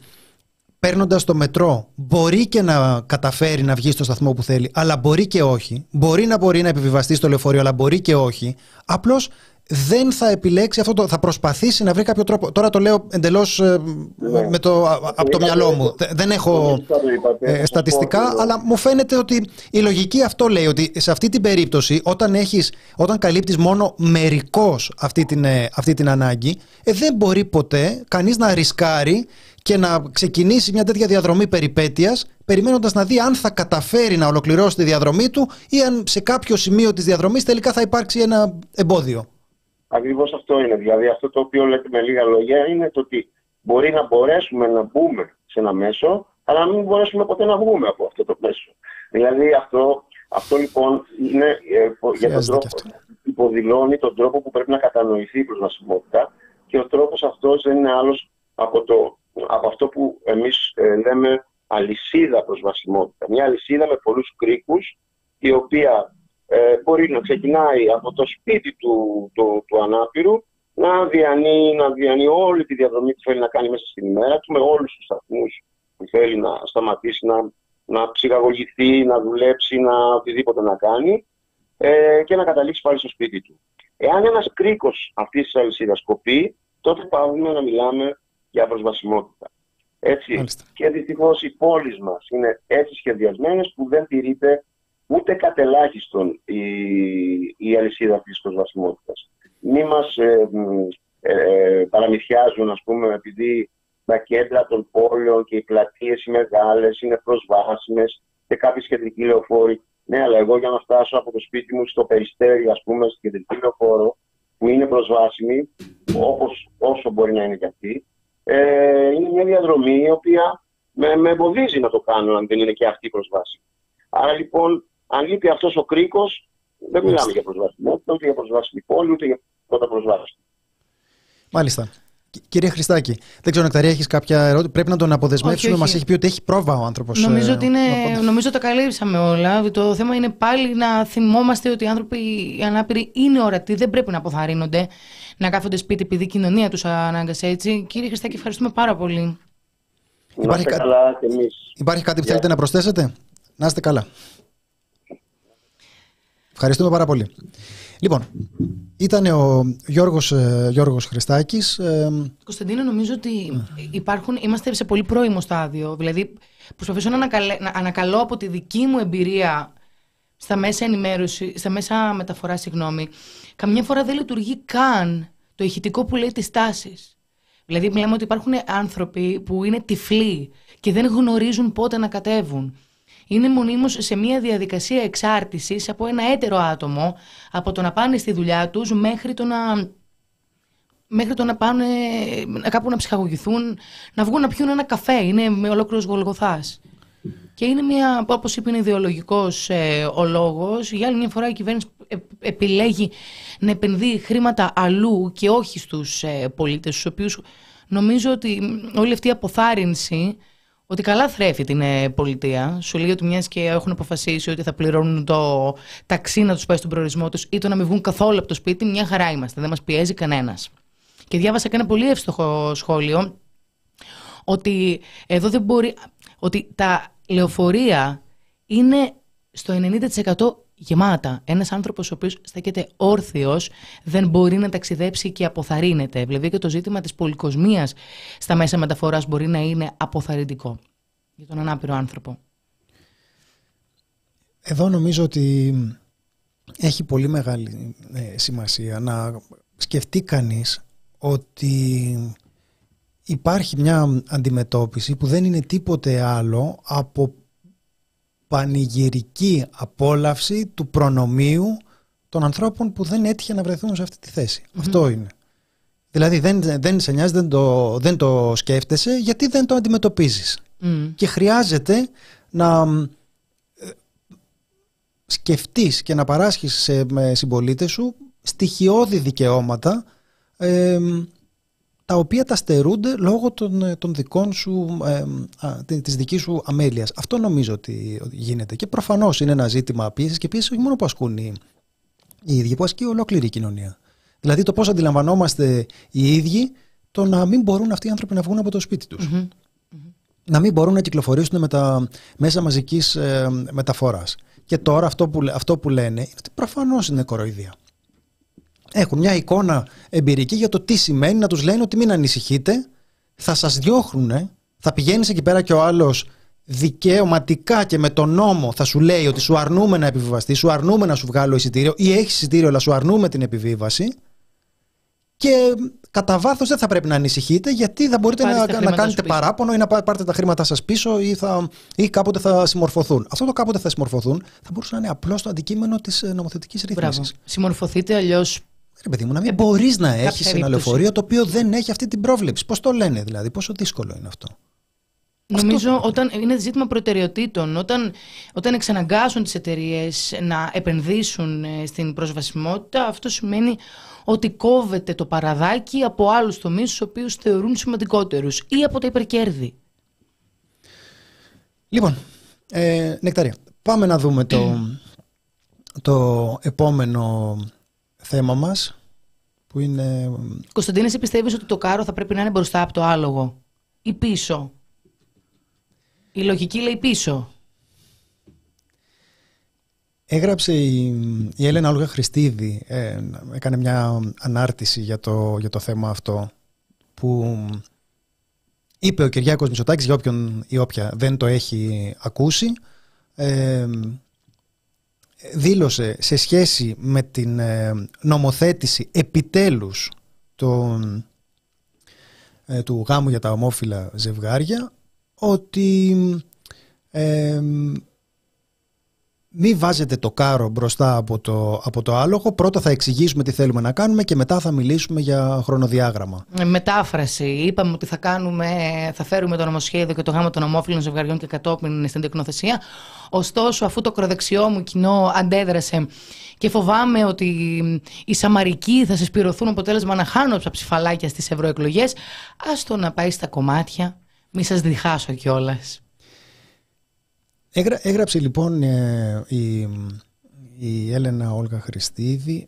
παίρνοντας το μετρό, μπορεί και να καταφέρει να βγει στο σταθμό που θέλει, αλλά μπορεί και όχι. Μπορεί να μπορεί να επιβιβαστεί στο λεωφορείο, αλλά μπορεί και όχι. Απλώς δεν θα επιλέξει αυτό το. Θα προσπαθήσει να βρει κάποιο τρόπο. Τώρα το λέω εντελώς ε, ναι. με το, από το μυαλό μου. Δεν έχω ε, στατιστικά, αλλά μου φαίνεται ότι η λογική αυτό λέει ότι σε αυτή την περίπτωση, όταν, έχεις, όταν καλύπτεις μόνο μερικώς αυτή την, ε, αυτή την ανάγκη, δεν μπορεί ποτέ κανείς να ρισκάρει και να ξεκινήσει μια τέτοια διαδρομή περιπέτειας περιμένοντας να δει αν θα καταφέρει να ολοκληρώσει τη διαδρομή του ή αν σε κάποιο σημείο της διαδρομής τελικά θα υπάρξει ένα εμπόδιο.
Ακριβώς αυτό είναι. Δηλαδή αυτό το οποίο λέτε με λίγα λόγια είναι το ότι μπορεί να μπορέσουμε να μπούμε σε ένα μέσο αλλά να μην μπορέσουμε ποτέ να βγούμε από αυτό το μέσο. Δηλαδή αυτό, αυτό λοιπόν είναι ε, για τον τρόπο, υποδηλώνει τον τρόπο που πρέπει να κατανοηθεί η προσβασιμότητα και ο τρόπος αυτός δεν είναι άλλος από το από αυτό που εμείς ε, λέμε αλυσίδα προσβασιμότητα. Μια αλυσίδα με πολλούς κρίκους, η οποία ε, μπορεί να ξεκινάει από το σπίτι του, του, του ανάπηρου, να διανύει, να διανύει όλη τη διαδρομή που θέλει να κάνει μέσα στην ημέρα του, με όλους τους σταθμούς που θέλει να σταματήσει, να, να ψυχαγωγηθεί, να δουλέψει, να οτιδήποτε να κάνει ε, και να καταλήξει πάλι στο σπίτι του. Εάν ένας κρίκος αυτής της αλυσίδας κοπεί, τότε πάμε να μιλάμε για προσβασιμότητα. Έτσι. Και δυστυχώς οι πόλεις μας είναι έτσι σχεδιασμένες που δεν τηρείται ούτε κατ' ελάχιστον η, η αλυσίδα αυτής της προσβασιμότητας. Μη μας ε, ε, ε, παραμυθιάζουν, ας πούμε, επειδή τα κέντρα των πόλεων και οι πλατείες οι μεγάλες είναι προσβάσιμες και κάποιε κεντρικοί λεωφόροι. Ναι, αλλά εγώ για να φτάσω από το σπίτι μου στο περιστέρι, ας πούμε, στην κεντρική λεωφόρο, που είναι προσβάσιμη, όπως, όσο μπορεί να είναι και αυτή, ε, είναι μια διαδρομή η οποία με, με εμποδίζει να το κάνω αν δεν είναι και αυτή προσβάσιμη. Άρα λοιπόν, αν λείπει αυτός ο κρίκος, δεν μιλάμε για προσβασιμότητα, ούτε για προσβάσιμη πόλη, ούτε για πρώτα προσβάσιμη.
Μάλιστα. Κύριε Χριστάκη, δεν ξέρω, Νεκταρία, έχεις κάποια ερώτηση; Πρέπει να τον αποδεσμεύσουμε. Μας έχει πει ότι έχει πρόβα ο άνθρωπος.
Νομίζω, ε, ότι είναι, νομίζω το καλύψαμε όλα. Το θέμα είναι πάλι να θυμόμαστε ότι οι άνθρωποι οι ανάπηροι είναι ορατοί, δεν πρέπει να αποθαρρύνονται να κάθονται σπίτι επειδή η κοινωνία τους ανάγκασε έτσι. Κύριε Χριστάκη, ευχαριστούμε πάρα πολύ.
Υπάρχει, καλά και εμείς.
Υπάρχει κάτι που θέλετε να προσθέσετε; Να είστε καλά. Ευχαριστούμε πάρα πολύ. Λοιπόν, ήταν ο Γιώργος, ε, Γιώργος Χριστάκης. Ε,
Κωνσταντίνο, νομίζω ότι υπάρχουν, είμαστε σε πολύ πρώιμο στάδιο. Δηλαδή, προσπαθήσω να, ανακαλέ, να ανακαλώ από τη δική μου εμπειρία στα μέσα ενημέρωση, στα μέσα μεταφοράς, συγγνώμη, καμιά φορά δεν λειτουργεί καν το ηχητικό που λέει τις τάσεις. Δηλαδή, μιλάμε ότι υπάρχουν άνθρωποι που είναι τυφλοί και δεν γνωρίζουν πότε να κατέβουν είναι μονίμως σε μια διαδικασία εξάρτησης από ένα έτερο άτομο, από το να πάνε στη δουλειά τους μέχρι το να, μέχρι το να πάνε κάπου να ψυχαγωγηθούν, να βγουν να πιούν ένα καφέ. Είναι με ολόκληρος γολγοθάς. Και είναι μια, όπως είπε, είναι ιδεολογικός ε, ο λόγος. Για άλλη μια φορά η κυβέρνηση επιλέγει να επενδύει χρήματα αλλού και όχι στους ε, πολίτες, στους οποίους νομίζω ότι όλη αυτή η αποθάρρυνση ότι καλά θρέφει την ε, πολιτεία. Σου λέει ότι μιας και έχουν αποφασίσει ότι θα πληρώνουν το ταξί να τους πάει στον προορισμό τους ή το να μην βγουν καθόλου από το σπίτι, μια χαρά είμαστε. Δεν μας πιέζει κανένας. Και διάβασα και ένα πολύ εύστοχο σχόλιο ότι εδώ δεν μπορεί. ότι τα λεωφορεία είναι στο 90% γεμάτα. Ένας άνθρωπος ο οποίος στέκεται όρθιος δεν μπορεί να ταξιδέψει και αποθαρρύνεται. Δηλαδή και το ζήτημα της πολυκοσμίας στα μέσα μεταφοράς μπορεί να είναι αποθαρρυντικό για τον ανάπηρο άνθρωπο.
Εδώ νομίζω ότι έχει πολύ μεγάλη ε, σημασία να σκεφτεί κανείς ότι υπάρχει μια αντιμετώπιση που δεν είναι τίποτε άλλο από πανηγυρική απόλαυση του προνομίου των ανθρώπων που δεν έτυχε να βρεθούν σε αυτή τη θεση Αυτό είναι. Δηλαδή δεν, δεν σε νοιάζει, δεν το, δεν το σκέφτεσαι γιατί δεν το αντιμετωπίζεις. Και χρειάζεται να ε, σκεφτείς και να παράσχεις σε συμπολίτες σου στοιχειώδη δικαιώματα ε, τα οποία τα στερούνται λόγω των, ε, των δικών σου, ε, α, της δικής σου αμέλειας. Αυτό νομίζω ότι γίνεται και προφανώς είναι ένα ζήτημα πίεσης και πίεσης όχι μόνο που ασκούν οι, οι ίδιοι, που ασκεί ολόκληρη η κοινωνία. Δηλαδή το πώς αντιλαμβανόμαστε οι ίδιοι το να μην μπορούν αυτοί οι άνθρωποι να βγουν από το σπίτι τους. Να μην μπορούν να κυκλοφορήσουν με τα μέσα μαζικής ε, μεταφοράς. Και τώρα αυτό που, αυτό που λένε είναι ότι προφανώς είναι κοροϊδία έχουν μια εικόνα εμπειρική για το τι σημαίνει να τους λένε ότι μην ανησυχείτε, θα σας διώχνουν, θα πηγαίνεις εκεί πέρα και ο άλλος δικαιωματικά και με τον νόμο θα σου λέει ότι σου αρνούμε να επιβιβαστεί, σου αρνούμε να σου βγάλω εισιτήριο ή έχεις εισιτήριο αλλά σου αρνούμε την επιβίβαση. Και κατά βάθος δεν θα πρέπει να ανησυχείτε γιατί θα μπορείτε να, να κάνετε παράπονο ή να πάρετε τα χρήματά σας πίσω ή, θα, ή κάποτε θα συμμορφωθούν. Αυτό το κάποτε θα συμμορφωθούν θα μπορούσε να είναι απλώς το αντικείμενο της νομοθετικής ρύθμισης.
Συμμορφωθείτε, αλλιώς
Ρε παιδί μου, να μην ε, μπορείς να έχεις ένα λεωφορείο το οποίο δεν έχει αυτή την πρόβλεψη. Πώς το λένε δηλαδή, πόσο δύσκολο είναι αυτό;
Νομίζω αυτό... όταν είναι ζήτημα προτεραιοτήτων, όταν, όταν εξαναγκάσουν τις εταιρείες να επενδύσουν ε, στην προσβασιμότητα, αυτό σημαίνει ότι κόβεται το παραδάκι από άλλους τομείς τους οποίους θεωρούν σημαντικότερους ή από τα υπερκέρδη.
Λοιπόν, ε, Νεκταρία, πάμε να δούμε το, το επόμενο θέμα μας που είναι...
Κωνσταντίνε, εσύ πιστεύεις ότι το κάρο θα πρέπει να είναι μπροστά από το άλογο ή πίσω; Η λογική λέει πίσω.
Έγραψε η, η Έλενα Όλγα Χριστίδη, ε, έκανε μια ανάρτηση για το, για το θέμα αυτό που είπε ο Κυριάκος Μητσοτάκης για όποιον ή όποια δεν το έχει ακούσει ε, δήλωσε σε σχέση με την ε, νομοθέτηση επιτέλους ε, του γάμου για τα ομόφυλα ζευγάρια ότι ε, μην βάζετε το κάρο μπροστά από το, από το άλογο. Πρώτα θα εξηγήσουμε τι θέλουμε να κάνουμε και μετά θα μιλήσουμε για χρονοδιάγραμμα.
Ε, μετάφραση. Είπαμε ότι θα, κάνουμε, θα φέρουμε το νομοσχέδιο και το γάμο των ομόφυλων ζευγαριών και κατόπιν στην τεκνοθεσία. Ωστόσο, αφού το κροδεξιό μου κοινό αντέδρασε και φοβάμαι ότι οι Σαμαρικοί θα συσπηρωθούν αποτέλεσμα να χάνουν τα ψηφαλάκια στις ευρωεκλογές, α το να πάει στα κομμάτια. Μη σας διχάσω κιόλας.
Έγραψε λοιπόν ε, η, η Έλενα Όλγα Χριστίδη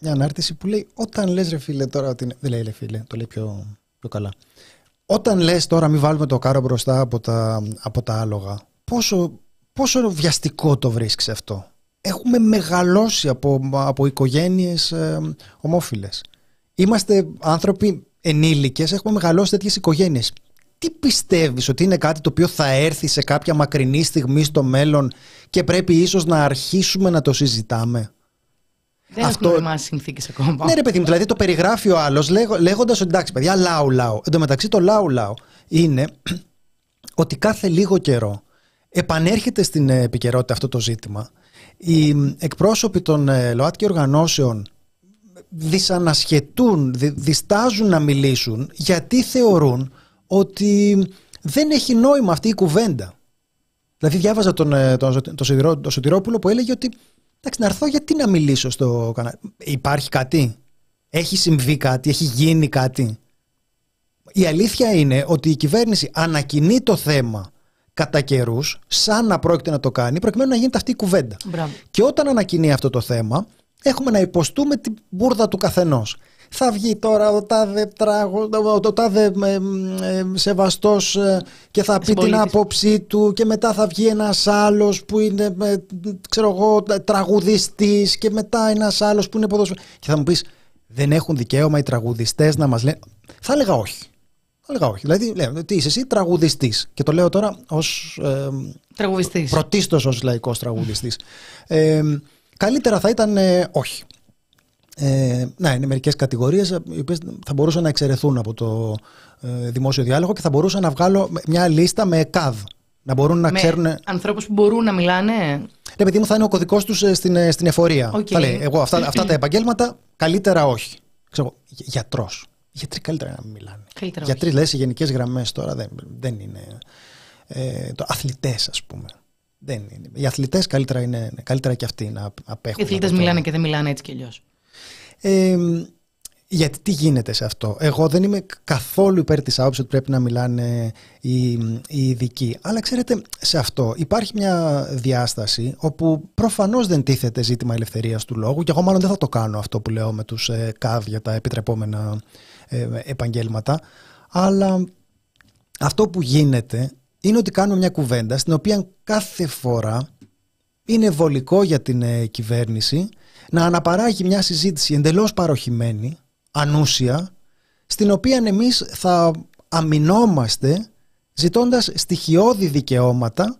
μια ανάρτηση που λέει όταν λες ρε φίλε τώρα ότι δεν λέει ρε φίλε, το λέει πιο, πιο καλά όταν λες τώρα μην βάλουμε το κάρο μπροστά από τα, από τα άλογα πόσο, πόσο βιαστικό το βρίσκεις αυτό έχουμε μεγαλώσει από, από οικογένειες ε, ομόφυλες. Είμαστε άνθρωποι ενήλικες, έχουμε μεγαλώσει τέτοιες οικογένειες. Τι πιστεύεις ότι είναι κάτι το οποίο θα έρθει σε κάποια μακρινή στιγμή στο μέλλον και πρέπει ίσως να αρχίσουμε να το συζητάμε;
Δεν Αυτό... έχουμε οριμάσει συνθήκες ακόμα.
Ναι, ρε παιδί μου, δηλαδή το περιγράφει ο άλλος λέγοντας ότι εντάξει, παιδιά, λάου λάου. Εν τω μεταξύ, το λάου λάου είναι ότι κάθε λίγο καιρό επανέρχεται στην επικαιρότητα αυτό το ζήτημα. Οι εκπρόσωποι των ε, ΛΟΑΤΚΙ οργανώσεων δυσανασχετούν, διστάζουν να μιλήσουν γιατί θεωρούν ότι δεν έχει νόημα αυτή η κουβέντα. Δηλαδή διάβαζα τον, ε, τον, τον, τον Σωτηρόπουλο που έλεγε ότι εντάξει να έρθω γιατί να μιλήσω στο κανάλι. Υπάρχει κάτι, έχει συμβεί κάτι, έχει γίνει κάτι; Η αλήθεια είναι ότι η κυβέρνηση ανακοινεί το θέμα κατά καιρούς, σαν να πρόκειται να το κάνει, προκειμένου να γίνεται αυτή η κουβέντα. Και όταν ανακοινεί αυτό το θέμα, έχουμε να υποστούμε την μπουρδα του καθενός. Θα βγει τώρα ο τάδε, τράγος, ο τάδε ε, ε, σεβαστός ε, και θα πει την άποψή του και μετά θα βγει ένας άλλος που είναι ξέρω εγώ, τραγουδιστής και μετά ένας άλλος που είναι ποδοσφαίρι. Και θα μου πεις δεν έχουν δικαίωμα οι τραγουδιστές να μας λένε. Θα έλεγα όχι. Θα έλεγα όχι. Δηλαδή, λέω, τι είσαι εσύ, τραγουδιστής. Και το λέω τώρα ως. Ε,
τραγουδιστής.
Πρωτίστως ως λαϊκός τραγουδιστής. Ε, καλύτερα θα ήταν ε, όχι. Ε, να, είναι μερικές κατηγορίες οι οποίες θα μπορούσαν να εξαιρεθούν από το ε, δημόσιο διάλογο και θα μπορούσα να βγάλω μια λίστα με ΚΑΔ. Να μπορούν να
με
ξέρουν.
Ανθρώπους που μπορούν να μιλάνε;
Ναι, παιδί μου, θα είναι ο κωδικός τους ε, στην, ε, στην εφορία. Okay. Θα λέει, εγώ αυτά, αυτά τα επαγγέλματα καλύτερα όχι. Ξέρω, γιατρός. Γιατροί καλύτερα να μην μιλάνε.
Καλύτερα
Γιατροί, λες, σε γενικές γραμμές τώρα δεν, δεν είναι. Ε, το αθλητές, ας πούμε. Δεν είναι. Οι αθλητές καλύτερα είναι καλύτερα και αυτοί να απέχουν.
Οι αθλητές μιλάνε και δεν μιλάνε έτσι κι αλλιώς.
Ε, γιατί τι γίνεται σε αυτό; Εγώ δεν είμαι καθόλου υπέρ της άποψης ότι πρέπει να μιλάνε οι, οι ειδικοί. Αλλά ξέρετε, σε αυτό υπάρχει μια διάσταση όπου προφανώς δεν τίθεται ζήτημα ελευθερίας του λόγου και εγώ μάλλον δεν θα το κάνω αυτό που λέω με τους ε, ΚΑΔ για τα επιτρεπόμενα ε, επαγγέλματα. Αλλά αυτό που γίνεται είναι ότι κάνουμε μια κουβέντα στην οποία κάθε φορά είναι βολικό για την ε, κυβέρνηση να αναπαράγει μια συζήτηση εντελώς παροχημένη, ανούσια, στην οποία εμείς θα αμυνόμαστε ζητώντας στοιχειώδη δικαιώματα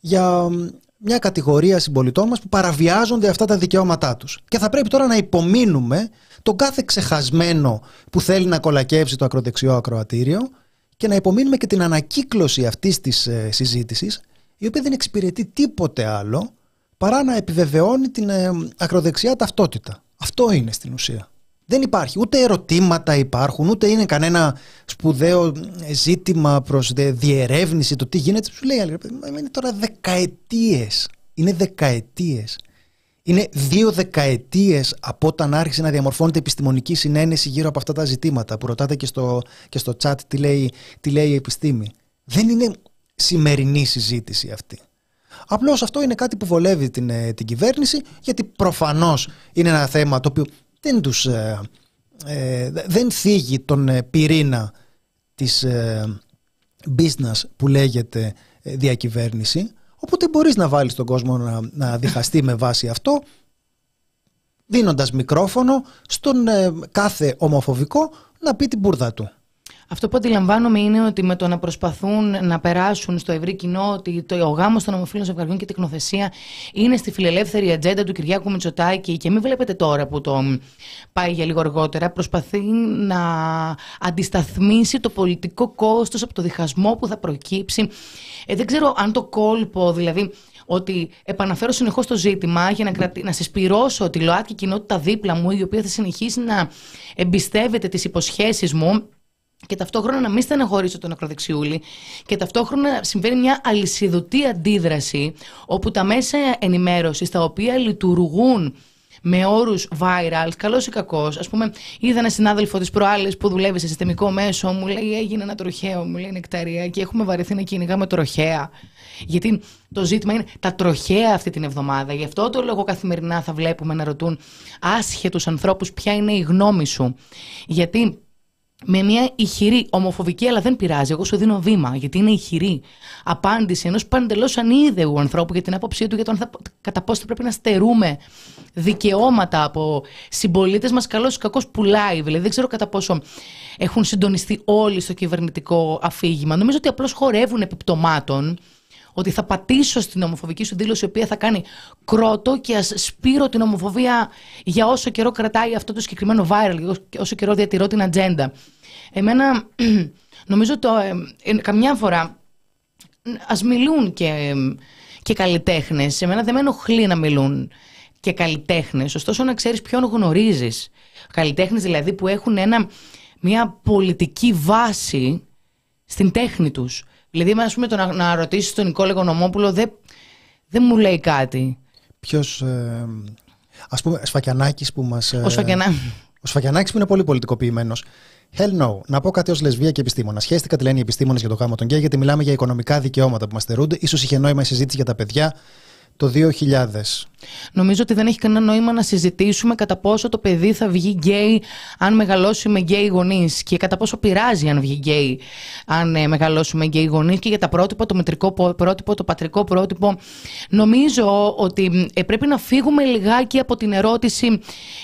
για μια κατηγορία συμπολιτών μας που παραβιάζονται αυτά τα δικαιώματά τους. Και θα πρέπει τώρα να υπομείνουμε τον κάθε ξεχασμένο που θέλει να κολακεύσει το ακροδεξιό ακροατήριο και να υπομείνουμε και την ανακύκλωση αυτής της ε, συζήτησης η οποία δεν εξυπηρετεί τίποτε άλλο παρά να επιβεβαιώνει την ε, ακροδεξιά ταυτότητα. Αυτό είναι στην ουσία. Δεν υπάρχει. Ούτε ερωτήματα υπάρχουν, ούτε είναι κανένα σπουδαίο ζήτημα προς διερεύνηση το τι γίνεται. Σου λέει, είναι τώρα δεκαετίες. Είναι δεκαετίες. Είναι δύο δεκαετίες από όταν άρχισε να διαμορφώνεται επιστημονική συνένεση γύρω από αυτά τα ζητήματα που ρωτάτε και στο, και στο chat τι λέει, τι λέει η επιστήμη. Δεν είναι σημερινή συζήτηση αυτή. Απλώς αυτό είναι κάτι που βολεύει την, ε, την κυβέρνηση γιατί προφανώς είναι ένα θέμα το οποίο δεν τους ε, ε δεν θίγει τον ε, πυρήνα της business που λέγεται διακυβέρνηση οπότε μπορείς να βάλεις τον κόσμο να, να διχαστεί με βάση αυτό δίνοντας μικρόφωνο στον κάθε ομοφοβικό να πει την μπουρδα του.
Αυτό που αντιλαμβάνομαι είναι ότι με το να προσπαθούν να περάσουν στο ευρύ κοινό ότι το, ο γάμος των ομοφύλων ζευγαριών και η τεκνοθεσία είναι στη φιλελεύθερη ατζέντα του Κυριάκου Μητσοτάκη και μην βλέπετε τώρα που το πάει για λίγο αργότερα, προσπαθεί να αντισταθμίσει το πολιτικό κόστος από το διχασμό που θα προκύψει. Ε, δεν ξέρω αν το κόλπο, δηλαδή ότι επαναφέρω συνεχώς το ζήτημα για να, κρατη... να συσπηρώσω τη ΛΟΑΤΚΙ κοινότητα δίπλα μου, η οποία θα συνεχίσει να εμπιστεύεται τις υποσχέσεις μου και ταυτόχρονα να μην στεναχωρήσω τον ακροδεξιούλη και ταυτόχρονα συμβαίνει μια αλυσιδωτή αντίδραση όπου τα μέσα ενημέρωσης τα οποία λειτουργούν με όρους viral, καλός ή κακός. Α πούμε, είδα ένα συνάδελφο της προάλλης που δουλεύει σε συστημικό μέσο, μου λέει: Έγινε ένα τροχαίο, μου λέει νεκταρία, και έχουμε βαρεθεί να κυνηγάμε τροχαία. Γιατί το ζήτημα είναι τα τροχαία αυτή την εβδομάδα. Γι' αυτό το λόγο καθημερινά θα βλέπουμε να ρωτούν άσχετους ανθρώπους ποια είναι η γνώμη σου. Γιατί με μια ηχηρή, ομοφοβική, αλλά δεν πειράζει. Εγώ σου δίνω βήμα, γιατί είναι ηχηρή απάντηση ενός παντελώς ανίδεου ανθρώπου για την άποψή του για το κατά πόσο θα πρέπει να στερούμε δικαιώματα από συμπολίτες μας. Καλός ή κακός πουλάει. Δηλαδή, δεν ξέρω κατά πόσο έχουν συντονιστεί όλοι στο κυβερνητικό αφήγημα. Νομίζω ότι απλώς χορεύουν επιπτωμάτων ότι θα πατήσω στην ομοφοβική σου δήλωση η οποία θα κάνει κρότο και ας σπείρω την ομοφοβία για όσο καιρό κρατάει αυτό το συγκεκριμένο viral, όσο καιρό διατηρώ την ατζέντα. Εμένα νομίζω το ε, ε, καμιά φορά ας μιλούν και, και καλλιτέχνες. Εμένα δεν με ενοχλεί να μιλούν και καλλιτέχνες. Ωστόσο να ξέρεις ποιον γνωρίζεις. Καλλιτέχνες δηλαδή που έχουν ένα, μια πολιτική βάση στην τέχνη τους. Δηλαδή, ας πούμε, το να, να ρωτήσεις τον Νικόλαιο Νομόπουλο δεν, δεν μου λέει κάτι.
Ποιος. Ε, Α πούμε, Σφακιανάκης που μας. Ε,
ο Σφακιανάκη.
Ο Σφακιανάκης που είναι πολύ πολιτικοποιημένος. Hell no. Να πω κάτι ως λεσβία και επιστήμονα. Χέστηκα τι λένε οι επιστήμονες για το γάμο των γκέι, γιατί μιλάμε για οικονομικά δικαιώματα που μας στερούνται. Ίσως είχε νόημα η συζήτηση για τα παιδιά το 2000.
Νομίζω ότι δεν έχει κανένα νόημα να συζητήσουμε κατά πόσο το παιδί θα βγει γκέι αν μεγαλώσει με γκέι γονείς και κατά πόσο πειράζει αν βγει γκέι αν ε, μεγαλώσει με γκέι γονείς και για τα πρότυπα, το μητρικό πρότυπο, το πατρικό πρότυπο. Νομίζω ότι ε, πρέπει να φύγουμε λιγάκι από την ερώτηση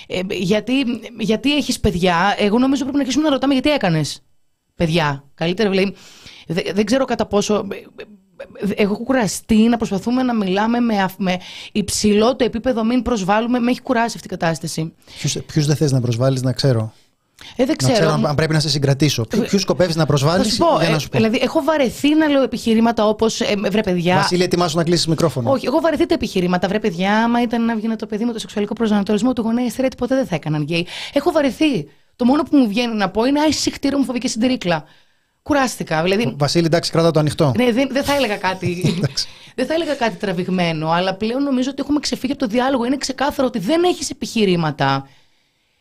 ε, γιατί, γιατί έχεις παιδιά. Εγώ νομίζω πρέπει να αρχίσουμε να ρωτάμε γιατί έκανες παιδιά. Καλύτερα, δηλαδή. Δεν ξέρω κατά πόσο έχω κουραστεί να προσπαθούμε να μιλάμε με, με υψηλό το επίπεδο, μην προσβάλλουμε. Με έχει κουράσει αυτή η κατάσταση.
Ποιου δεν θες να προσβάλλεις, να ξέρω.
Ε, δεν ξέρω. Να ξέρω
αν πρέπει να σε συγκρατήσω. Ποιου σκοπεύεις να προσβάλλεις, για να
ε,
σου πω;
Δηλαδή, έχω βαρεθεί να λέω επιχειρήματα όπως ε, βρε παιδιά.
Βασίλη, ετοιμάσου να κλείσεις μικρόφωνο.
Όχι, έχω βαρεθεί τα επιχειρήματα. Βρε παιδιά, άμα ήταν να βγει το παιδί με το σεξουαλικό προσανατολισμό του γονέα, στερέτη ποτέ δεν θα έκαναν γκέι. Έχω βαρεθεί. Το μόνο που μου βγαίνει να πω είναι Άι, μου φοβική συντηρήκλα. Κουράστηκα. Δηλαδή...
Βασίλη, εντάξει, κράτα το ανοιχτό.
Ναι, δεν, δεν θα έλεγα κάτι. δεν θα έλεγα κάτι τραβηγμένο, αλλά πλέον νομίζω ότι έχουμε ξεφύγει από το διάλογο. Είναι ξεκάθαρο ότι δεν έχεις επιχειρήματα.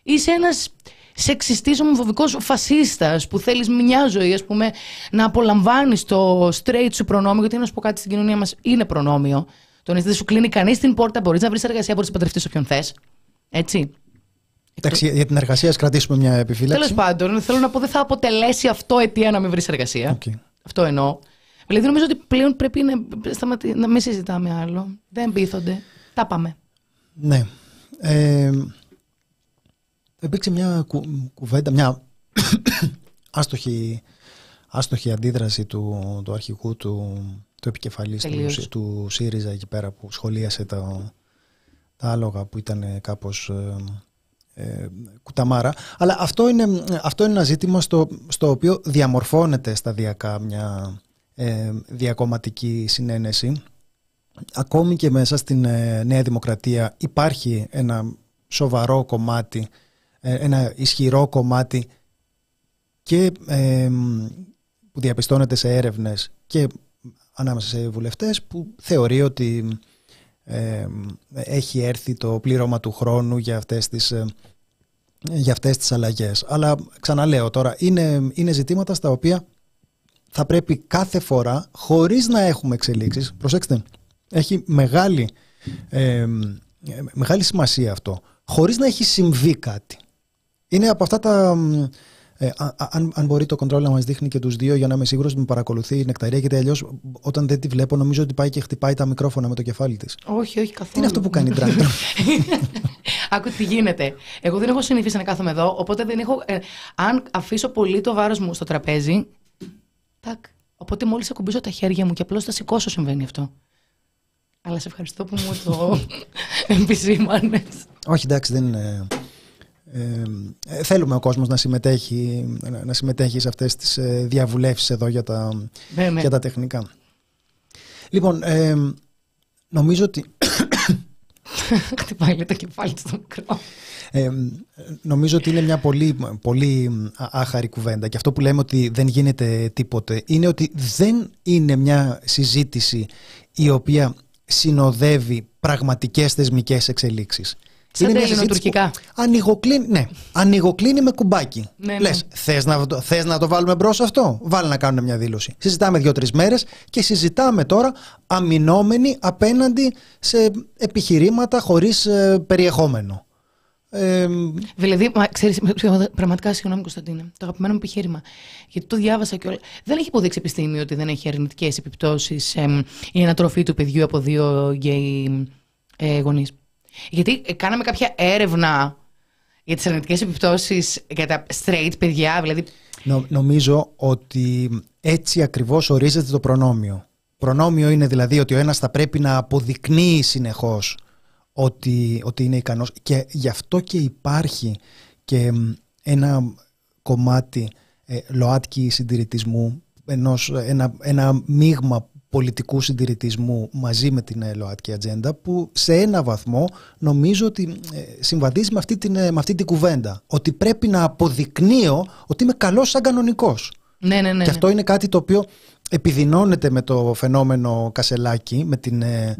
Είσαι ένας σεξιστής ομοφοβικός φασίστας που θέλεις μια ζωή, ας πούμε, να απολαμβάνεις το straight σου προνόμιο. Γιατί να σου πω κάτι στην κοινωνία μας είναι προνόμιο. Το να δεν σου κλείνει κανείς την πόρτα, μπορείς να βρεις εργασία, μπορείς να παντρευτείς όποιον θες. Έτσι.
Εντάξει, για την εργασία, ας κρατήσουμε μια επιφύλαξη.
Τέλος πάντων, θέλω να πω δεν θα αποτελέσει αυτό αιτία να μην βρεις εργασία. Okay. Αυτό εννοώ. Δηλαδή, νομίζω ότι πλέον πρέπει να, σταματή, να μην συζητάμε άλλο. Δεν πείθονται. Τα πάμε.
Ναι. Ε, υπήρξε μια κου, κουβέντα, μια άστοχη, άστοχη αντίδραση του, του αρχηγού του, του επικεφαλής του, του ΣΥΡΙΖΑ εκεί πέρα που σχολίασε τα, τα άλογα που ήταν κάπως ε, ε, κουταμάρα. Αλλά αυτό είναι, αυτό είναι ένα ζήτημα στο, στο οποίο διαμορφώνεται σταδιακά μια ε, διακομματική συνένεση. Ακόμη και μέσα στην ε, Νέα Δημοκρατία υπάρχει ένα σοβαρό κομμάτι, ε, ένα ισχυρό κομμάτι και που διαπιστώνεται σε έρευνες και ανάμεσα σε βουλευτές που θεωρεί ότι έχει έρθει το πλήρωμα του χρόνου για αυτές τις, ε, για αυτές τις αλλαγές. Αλλά ξαναλέω τώρα, είναι, είναι ζητήματα στα οποία θα πρέπει κάθε φορά, χωρίς να έχουμε εξελίξεις, προσέξτε, έχει μεγάλη, μεγάλη σημασία αυτό, χωρίς να έχει συμβεί κάτι. Είναι από αυτά τα ε, αν, αν μπορεί το control να μας δείχνει και τους δύο για να είμαι σίγουρος ότι με παρακολουθεί η νεκταρία, γιατί αλλιώς όταν δεν τη βλέπω νομίζω ότι πάει και χτυπάει τα μικρόφωνα με το κεφάλι της.
Όχι, όχι καθόλου.
Τι είναι αυτό που κάνει η Τράντρα.
Άκου τι γίνεται. Εγώ δεν έχω συνηθίσει να κάθομαι εδώ, οπότε δεν έχω. Ε, αν αφήσω πολύ το βάρος μου στο τραπέζι. Τάκ. Οπότε μόλις ακουμπήσω τα χέρια μου και απλώς θα σηκώσω συμβαίνει αυτό. Αλλά σε ευχαριστώ που μου το επισήμανες.
Όχι, εντάξει, δεν είναι. Ε, θέλουμε ο κόσμος να συμμετέχει, να συμμετέχει σε αυτές τις ε, διαβουλεύσεις εδώ για τα,
ναι, ναι.
Για τα τεχνικά. Λοιπόν, ε, νομίζω ότι...
Χτυπάει το κεφάλι στο μικρό.
Ε, νομίζω ότι είναι μια πολύ, πολύ άχαρη κουβέντα και αυτό που λέμε ότι δεν γίνεται τίποτε είναι ότι δεν είναι μια συζήτηση η οποία συνοδεύει πραγματικές θεσμικές εξελίξεις.
Σαν είναι ελληνοτουρκικά.
Ανοιγοκλίνει, ναι, ανοιγοκλίνει με κουμπάκι. Ναι, ναι. Λες, θες να, θες να το βάλουμε μπρος αυτό, βάλει να κάνουμε μια δήλωση. Συζητάμε δύο-τρεις μέρες και συζητάμε τώρα αμυνόμενοι απέναντι σε επιχειρήματα χωρίς ε, περιεχόμενο. Ε,
Δηλαδή, μα, ξέρεις, πραγματικά συγγνώμη Κωνσταντίνε, το αγαπημένο μου επιχείρημα. Γιατί το διάβασα και όλα. Δεν έχει υποδείξει επιστήμη ότι δεν έχει αρνητικές επιπτώσεις η ανατροφή του παιδιού από δύο γκέι ε, γονείς. Γιατί ε, κάναμε κάποια έρευνα για τις αρνητικές επιπτώσεις για τα straight παιδιά, δηλαδή.
νο- νομίζω ότι έτσι ακριβώς ορίζεται το προνόμιο. Προνόμιο είναι δηλαδή ότι ο ένας θα πρέπει να αποδεικνύει συνεχώς ότι, ότι είναι ικανός και γι' αυτό και υπάρχει και μ, ένα κομμάτι ε, ΛΟΑΤΚΙ συντηρητισμού, ενός, ένα, ένα μείγμα πολιτικού συντηρητισμού μαζί με την ε, ΛΟΑΤΚΙ ατζέντα που σε ένα βαθμό νομίζω ότι ε, συμβαδίζει με αυτή, την, ε, με αυτή την κουβέντα. Ότι πρέπει να αποδεικνύω ότι είμαι καλός σαν κανονικός.
Ναι, ναι, ναι.
Και αυτό είναι κάτι το οποίο επιδεινώνεται με το φαινόμενο Κασελάκη, με την ε, ε,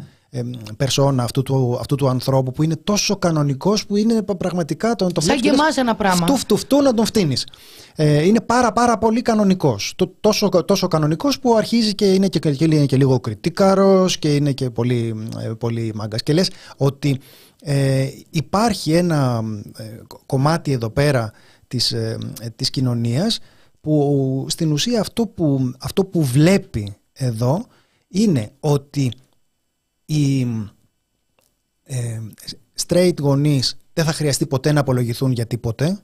περσόνα αυτού του, αυτού του ανθρώπου που είναι τόσο κανονικός που είναι πα- πραγματικά τον το
Σαν
βλέπεις
και
λες,
εμάς ένα πράγμα.
Φτού, φτού, φτού να τον φτύνεις. Ε, είναι πάρα πάρα πολύ κανονικός. Το, τόσο, τόσο κανονικός που αρχίζει και είναι και, και, είναι και λίγο κριτικάρος και είναι και πολύ, ε, πολύ μάγκας. Και λες ότι ε, υπάρχει ένα ε, κομμάτι εδώ πέρα της, ε, ε, της κοινωνίας που στην ουσία αυτό που, αυτό που βλέπει εδώ είναι ότι οι ε, straight γονείς δεν θα χρειαστεί ποτέ να απολογηθούν για τίποτε.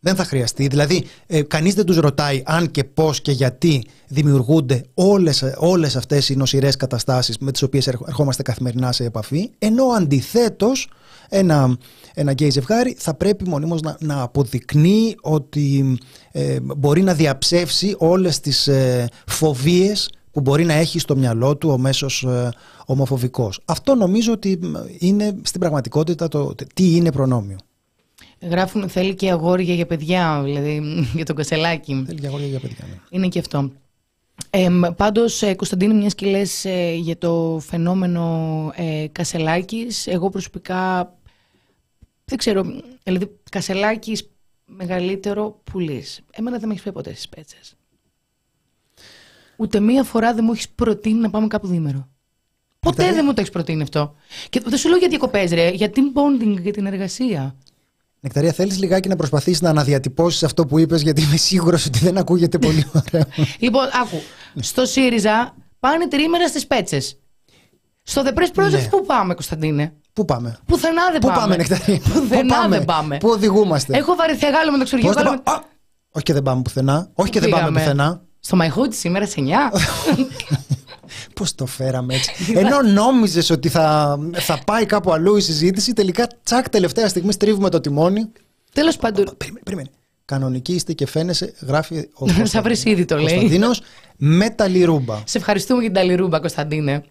Δεν θα χρειαστεί. Δηλαδή, ε, κανείς δεν τους ρωτάει αν και πώς και γιατί δημιουργούνται όλες, όλες αυτές οι νοσηρές καταστάσεις με τις οποίες ερχ- ερχόμαστε καθημερινά σε επαφή, ενώ αντιθέτως ένα, ένα γκέι ζευγάρι θα πρέπει μονίμως να, να αποδεικνύει ότι ε, μπορεί να διαψεύσει όλες τις ε, φοβίες που μπορεί να έχει στο μυαλό του ο μέσος ε, ομοφοβικός. Αυτό νομίζω ότι μ, είναι στην πραγματικότητα το τι είναι προνόμιο.
Γράφουν θέλει και αγόρια για παιδιά, δηλαδή για τον Κασελάκη.
Θέλει και αγόρια για παιδιά. ναι.
Είναι και αυτό. Ε, πάντως, ε, Κωνσταντίνη, μιας και λες ε, για το φαινόμενο ε, Κασελάκης, εγώ προσωπικά δεν ξέρω, δηλαδή Κασελάκης μεγαλύτερο πουλής. Εμένα δεν με έχεις πει ποτέ στις πέτσες. Ούτε μία φορά δεν μου έχεις προτείνει να πάμε κάπου διήμερο. Ποτέ
Νεκταρία.
δεν μου το έχεις προτείνει αυτό. Και δεν σου λέω για διακοπές, ρε, για team bonding, για την εργασία.
Νεκταρία, θέλεις λιγάκι να προσπαθήσεις να αναδιατυπώσεις αυτό που είπες γιατί είμαι σίγουρος ότι δεν ακούγεται πολύ ωραία.
Λοιπόν, άκου. Στο ΣΥΡΙΖΑ πάνε τρίμερα στις πέτσες. Στο The Press Project
Ναι.
πού πάμε, Κωνσταντίνε;
Πού πάμε;
Πουθενά δεν
Πού
πάμε.
πάμε, Νεκταρία;
Πουθενά
Πού πάμε;
δεν πάμε;
Πού οδηγούμαστε;
Έχω βαρεθεί Γάλλο με το ξοργείο.
Πώς δεν
Γάλλο με-
πάμε. Α! Όχι και δεν πάμε πουθενά. Όχι και δεν πάμε
Πήγαμε.
πουθενά.
Στο My Hood σήμερα σε 9.
Πώς το φέραμε έτσι. Ενώ νόμιζες ότι θα, θα πάει κάπου αλλού η συζήτηση, τελικά τσακ τελευταία στιγμή στρίβουμε το τιμόνι.
Τέλος πάντων.
Περίμενε, περίμενε. Κανονική είστε και φαίνεσαι, γράφει ο
Σαν Βρυσίδη το λέει.
Κωνσταντίνος με τα λιρούμπα.
Σε ευχαριστούμε για την ταλιρούμπα, Κωνσταντίνε.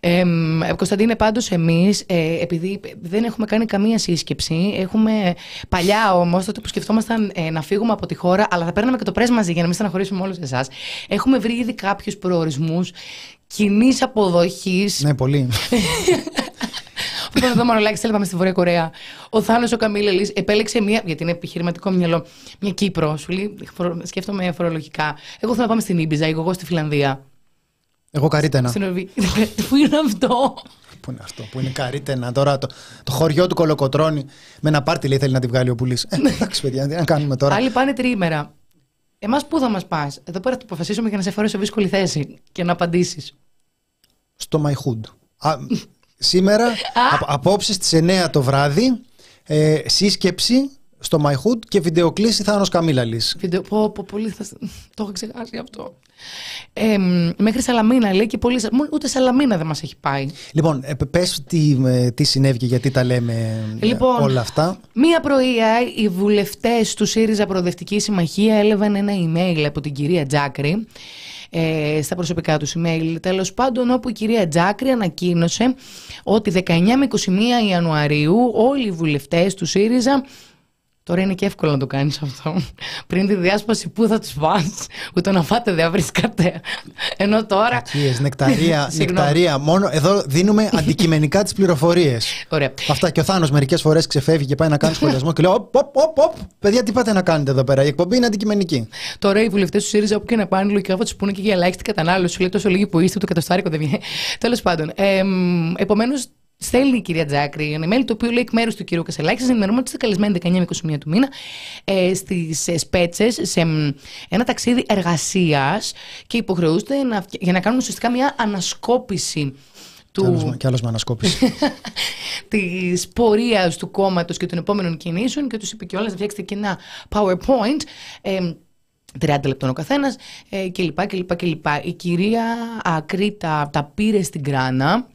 Ε, μ, Κωνσταντίνε, πάντως εμείς, ε, επειδή δεν έχουμε κάνει καμία σύσκεψη, έχουμε παλιά όμως, τότε που σκεφτόμασταν ε, να φύγουμε από τη χώρα, αλλά θα παίρναμε και το πρέσ μαζί για να μην στεναχωρήσουμε όλους εσάς, έχουμε βρει ήδη κάποιους προορισμούς κοινής αποδοχής
Ναι, πολύ.
Όπω εδώ Μανολάκης, θέλει πάμε στη Βόρεια Κορέα. Ο Θάνος ο Καμίλελης επέλεξε μία, γιατί είναι επιχειρηματικό μυαλό, μια Κύπρο. Σου λέει, φορο- σκέφτομαι φορολογικά. Εγώ θέλω να πάμε στην Ήμπιζα, εγώ στη Φιλανδία.
Εγώ καρίτενα.
Στην Ορβή- Πού είναι αυτό;
Πού είναι αυτό, που είναι καρίτενα. Τώρα το, το χωριό του Κολοκοτρώνη με ένα πάρτι λέει θέλει να τη βγάλει ο πουλής. Ε, εντάξει, παιδιά, τι να κάνουμε τώρα.
Άλλοι πάνε τριήμερα. Εμάς πού θα μας πας; Εδώ πέρα το αποφασίσουμε για να σε φέρω σε δύσκολη θέση και να απαντήσεις.
Στο My Hood. Α, σήμερα, απ- απόψε στις 9 το βράδυ, ε, σύσκεψη στο My Hood και βιντεοκλήση Θάνος Καμίλαλης.
Βίντεο. Πω, πω, πολύ θα... Το έχω ξεχάσει αυτό. Ε, μ, μέχρι Σαλαμίνα λέει και πολύ. μόνο- Ούτε Σαλαμίνα δεν μας έχει πάει.
Λοιπόν, ε, πες τι, ε, τι συνέβη και γιατί τα λέμε ε,
Λοιπόν,
όλα αυτά.
Μία πρωία οι βουλευτές του ΣΥΡΙΖΑ Προοδευτική Συμμαχία έλαβαν ένα email από την κυρία Τζάκρη ε, στα προσωπικά τους email τέλος πάντων όπου η κυρία Τζάκρη ανακοίνωσε ότι 19 με 21 Ιανουαρίου όλοι οι βουλευτές του ΣΥΡΙΖΑ Τώρα είναι και εύκολο να το κάνεις αυτό. Πριν τη διάσπαση, πού θα τους πας, ούτε να φάτε δεν βρίσκατε. Ενώ τώρα.
Κακίες, νεκταρία,
Συγγνώμη.
νεκταρία. Μόνο εδώ δίνουμε αντικειμενικά τις πληροφορίες.
Ωραία.
Αυτά και ο Θάνος μερικές φορές ξεφεύγει και πάει να κάνει σχολιασμό και λέει «Οπ, οπ, οπ, οπ, παιδιά τι πάτε να κάνετε εδώ πέρα, η εκπομπή είναι αντικειμενική».
Τώρα οι βουλευτές του ΣΥΡΙΖΑ, όπου και να πάνε, λογικά θα τους πούνε και για ελάχιστη κατανάλωση. Λέει τόσο λίγοι που είστε, το κατοστάρικο δεν βγαίνει. Τέλος πάντων. Ε, Επομένως, Στέλνει η κυρία Τζάκρη ένα email το οποίο λέει εκ μέρους του κυρίου Κασελάκης. Σας ενημερώνουμε ότι είστε καλεσμένοι 19 με 21 του μήνα ε, στις Σπέτσες σε μ, ένα ταξίδι εργασίας και υποχρεούστε να, για να κάνουν ουσιαστικά μια ανασκόπηση
Κι άλλος,
του,
κι άλλος με ανασκόπηση.
της πορείας του κόμματος και των επόμενων κινήσεων και τους είπε κιόλας να φτιάξετε και ένα PowerPoint. Ε, 30 λεπτών ο καθένας ε, κλπ, κλπ, κλπ. Η κυρία Ακρίτα τα πήρε στην κράνα.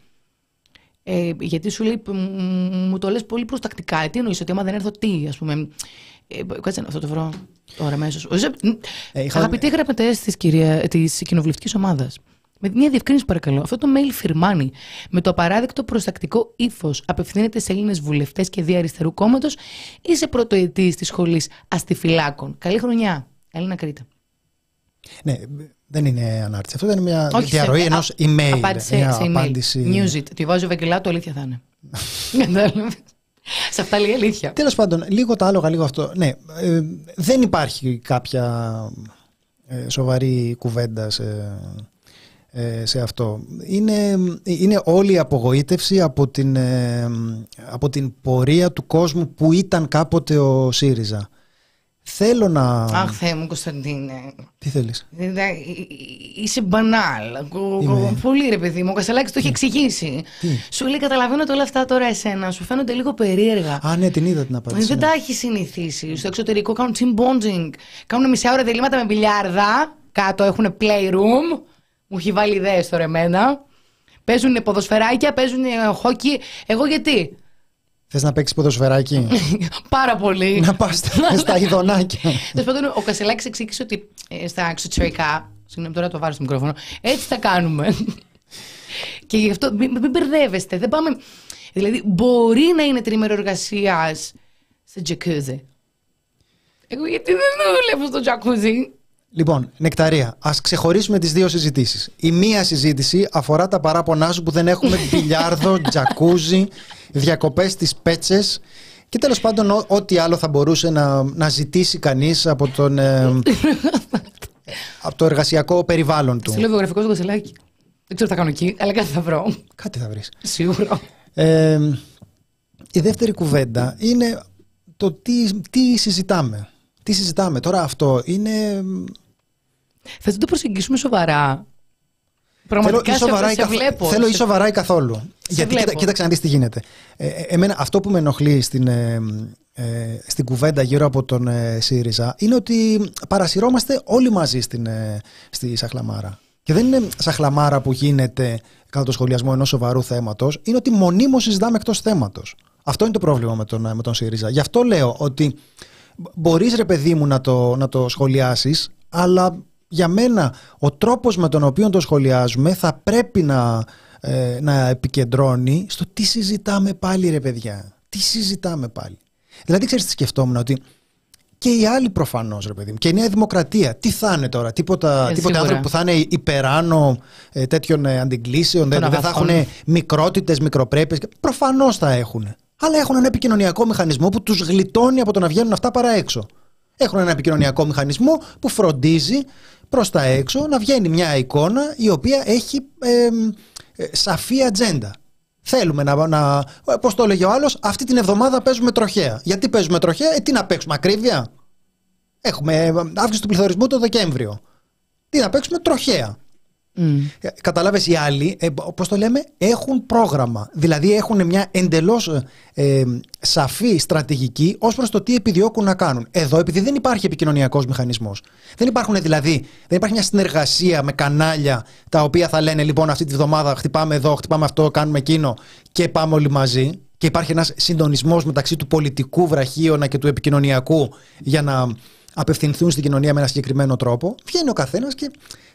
Ε, γιατί σου λέει, «Μ, μου το λες πολύ προστακτικά. Ε, Τι εννοείς, ότι άμα δεν έρθω, τι, ας πούμε. Ε, κάτσε να αυτό το βρω τώρα αμέσως.
Ε, είχα-
Αγαπητοί γραμματέ της της κοινοβουλευτικής ομάδας, με μια διευκρίνηση παρακαλώ. Αυτό το mail φυρμάνει με το απαράδεκτο προστακτικό ύφος απευθύνεται σε Έλληνες βουλευτές και δι' αριστερού κόμματος ή σε πρωτοετής της σχολής αστιφυλάκων. Καλή χρονιά. Έλληνα Κρήτα.
ναι, δεν είναι ανάρτηση. Αυτό δεν είναι μια
Όχι,
διαρροή
σε-
ενός
α-
email.
Απάντησε
μια
σε email.
απάντηση.
News it. Τη βάζει ο Βαγγελάτου, αλήθεια θα είναι. Κατάλαβες. σε αυτά λέει αλήθεια.
Τέλος πάντων, λίγο τα άλογα, λίγο αυτό. Ναι, ε, δεν υπάρχει κάποια ε, σοβαρή κουβέντα σε, ε, σε αυτό. Είναι, είναι όλη η απογοήτευση από την, ε, από την πορεία του κόσμου που ήταν κάποτε ο ΣΥΡΙΖΑ. Θέλω να...
Αχ, Θεέ μου, Κωνσταντίνε.
Τι θέλεις;
Δηλαδή, Είσαι μπανάλ. Κο-
Είμαι.
κο- Πολύ ρε παιδί μου. Ο Κασελάκης το έχει εξηγήσει. Σου λέει: Καταλαβαίνω ότι όλα αυτά τώρα εσένα σου φαίνονται λίγο περίεργα.
Α, ναι, την είδα την απάντηση.
Δεν
ναι.
τα έχει συνηθίσει. Στο εξωτερικό κάνουν team bonding. Κάνουν μισά ώρα διαλύματα με μπιλιάρδα. Κάτω έχουν playroom. Μου έχει βάλει ιδέες τώρα εμένα. Παίζουν ποδοσφαιράκια, παίζουν χόκι. Εγώ γιατί;
Θες να παίξεις ποδοσφαιράκι;
Πάρα πολύ.
να πας στα ειδονάκια.
Τέλος πάντων, ο Κασελάκης εξήγησε ότι ε, στα εξωτερικά. Συγγνώμη, τώρα το βάρω στο μικρόφωνο. Έτσι θα κάνουμε. και γι' αυτό μην, μην μπερδεύεστε. Δεν πάμε. Δηλαδή, μπορεί να είναι τρίμερο εργασίας σε τζακούζι. Εγώ γιατί δεν δουλεύω στο τζακούζι;
Λοιπόν, Νεκταρία, ας ξεχωρίσουμε τις δύο συζητήσεις. Η μία συζήτηση αφορά τα παράπονά σου που δεν έχουμε μπιλιάρδο, τζακούζι, διακοπές στις πέτσες και τέλος πάντων ό- ό,τι άλλο θα μπορούσε να, να ζητήσει κανείς από, τον, ε, από το εργασιακό περιβάλλον του.
Στείλω βιογραφικό στο Κασελάκη. Δεν ξέρω τι θα κάνω εκεί, αλλά κάτι θα βρω.
Κάτι θα βρεις.
Σίγουρα.
Ε, η δεύτερη κουβέντα είναι το τι, τι συζητάμε. Τι συζητάμε τώρα αυτό είναι
Θα το προσεγγίσουμε σοβαρά. Πραγματικά
Θέλω ή σοβαρά,
σε,
ή
σε
καθ-
βλέπω.
θέλω ή
σε-
σοβαρά ή καθόλου. Γιατί
βλέπω.
κοίτα, κοίταξε να δεις τι γίνεται. Ε, ε, εμένα αυτό που με ενοχλεί στην, ε, ε, στην κουβέντα γύρω από τον ε, ΣΥΡΙΖΑ είναι ότι παρασυρώμαστε όλοι μαζί στην, ε, στη Σαχλαμάρα. Και δεν είναι σαχλαμάρα που γίνεται κατά το σχολιασμό ενός σοβαρού θέματος, είναι ότι μονίμως συζητάμε εκτός θέματος. Αυτό είναι το πρόβλημα με τον, ε, με τον ΣΥΡΙΖΑ. Γι' αυτό λέω ότι μπορείς ρε παιδί μου να το, να το σχολιάσεις, αλλά για μένα ο τρόπος με τον οποίο το σχολιάζουμε θα πρέπει να, ε, να επικεντρώνει στο τι συζητάμε πάλι ρε παιδιά. Τι συζητάμε πάλι. Δηλαδή ξέρεις τι σκεφτόμουν ότι και οι άλλοι προφανώς, ρε παιδί μου. Και η Νέα Δημοκρατία. Τι θα είναι τώρα, τίποτα,
Ε,
τίποτα
σίγουρα.
άνθρωποι που θα είναι υπεράνω ε, τέτοιων ε, αντιγκλήσεων, δεν, δεν θα
αγαθών.
έχουν μικρότητες, μικροπρέπειες. Προφανώς θα έχουν. Αλλά έχουν ένα επικοινωνιακό μηχανισμό που τους γλιτώνει από το να βγαίνουν αυτά παρά έξω. Έχουν ένα επικοινωνιακό μηχανισμό που φροντίζει προς τα έξω να βγαίνει μια εικόνα η οποία έχει ε, ε, σαφή ατζέντα. Θέλουμε να. να Πώς το έλεγε ο άλλος, αυτή την εβδομάδα παίζουμε τροχέα. Γιατί παίζουμε τροχέα, ε, τι να παίξουμε, ακρίβεια; Έχουμε ε, αύξηση του πληθωρισμού το Δεκέμβριο. Τι να παίξουμε, τροχέα.
Μμ.
Ε, Κατάλαβες οι άλλοι, ε, πώς το λέμε, έχουν πρόγραμμα. Δηλαδή έχουν μια εντελώς ε, σαφή στρατηγική ως προς το τι επιδιώκουν να κάνουν. Εδώ επειδή δεν υπάρχει επικοινωνιακός μηχανισμός. Δεν υπάρχουν δηλαδή, δεν υπάρχει μια συνεργασία με κανάλια τα οποία θα λένε λοιπόν αυτή τη βδομάδα χτυπάμε εδώ, χτυπάμε αυτό, κάνουμε εκείνο και πάμε όλοι μαζί. Και υπάρχει ένας συντονισμός μεταξύ του πολιτικού βραχίωνα και του επικοινωνιακού για να απευθυνθούν στην κοινωνία με ένα συγκεκριμένο τρόπο. Βγαίνει ο καθένας και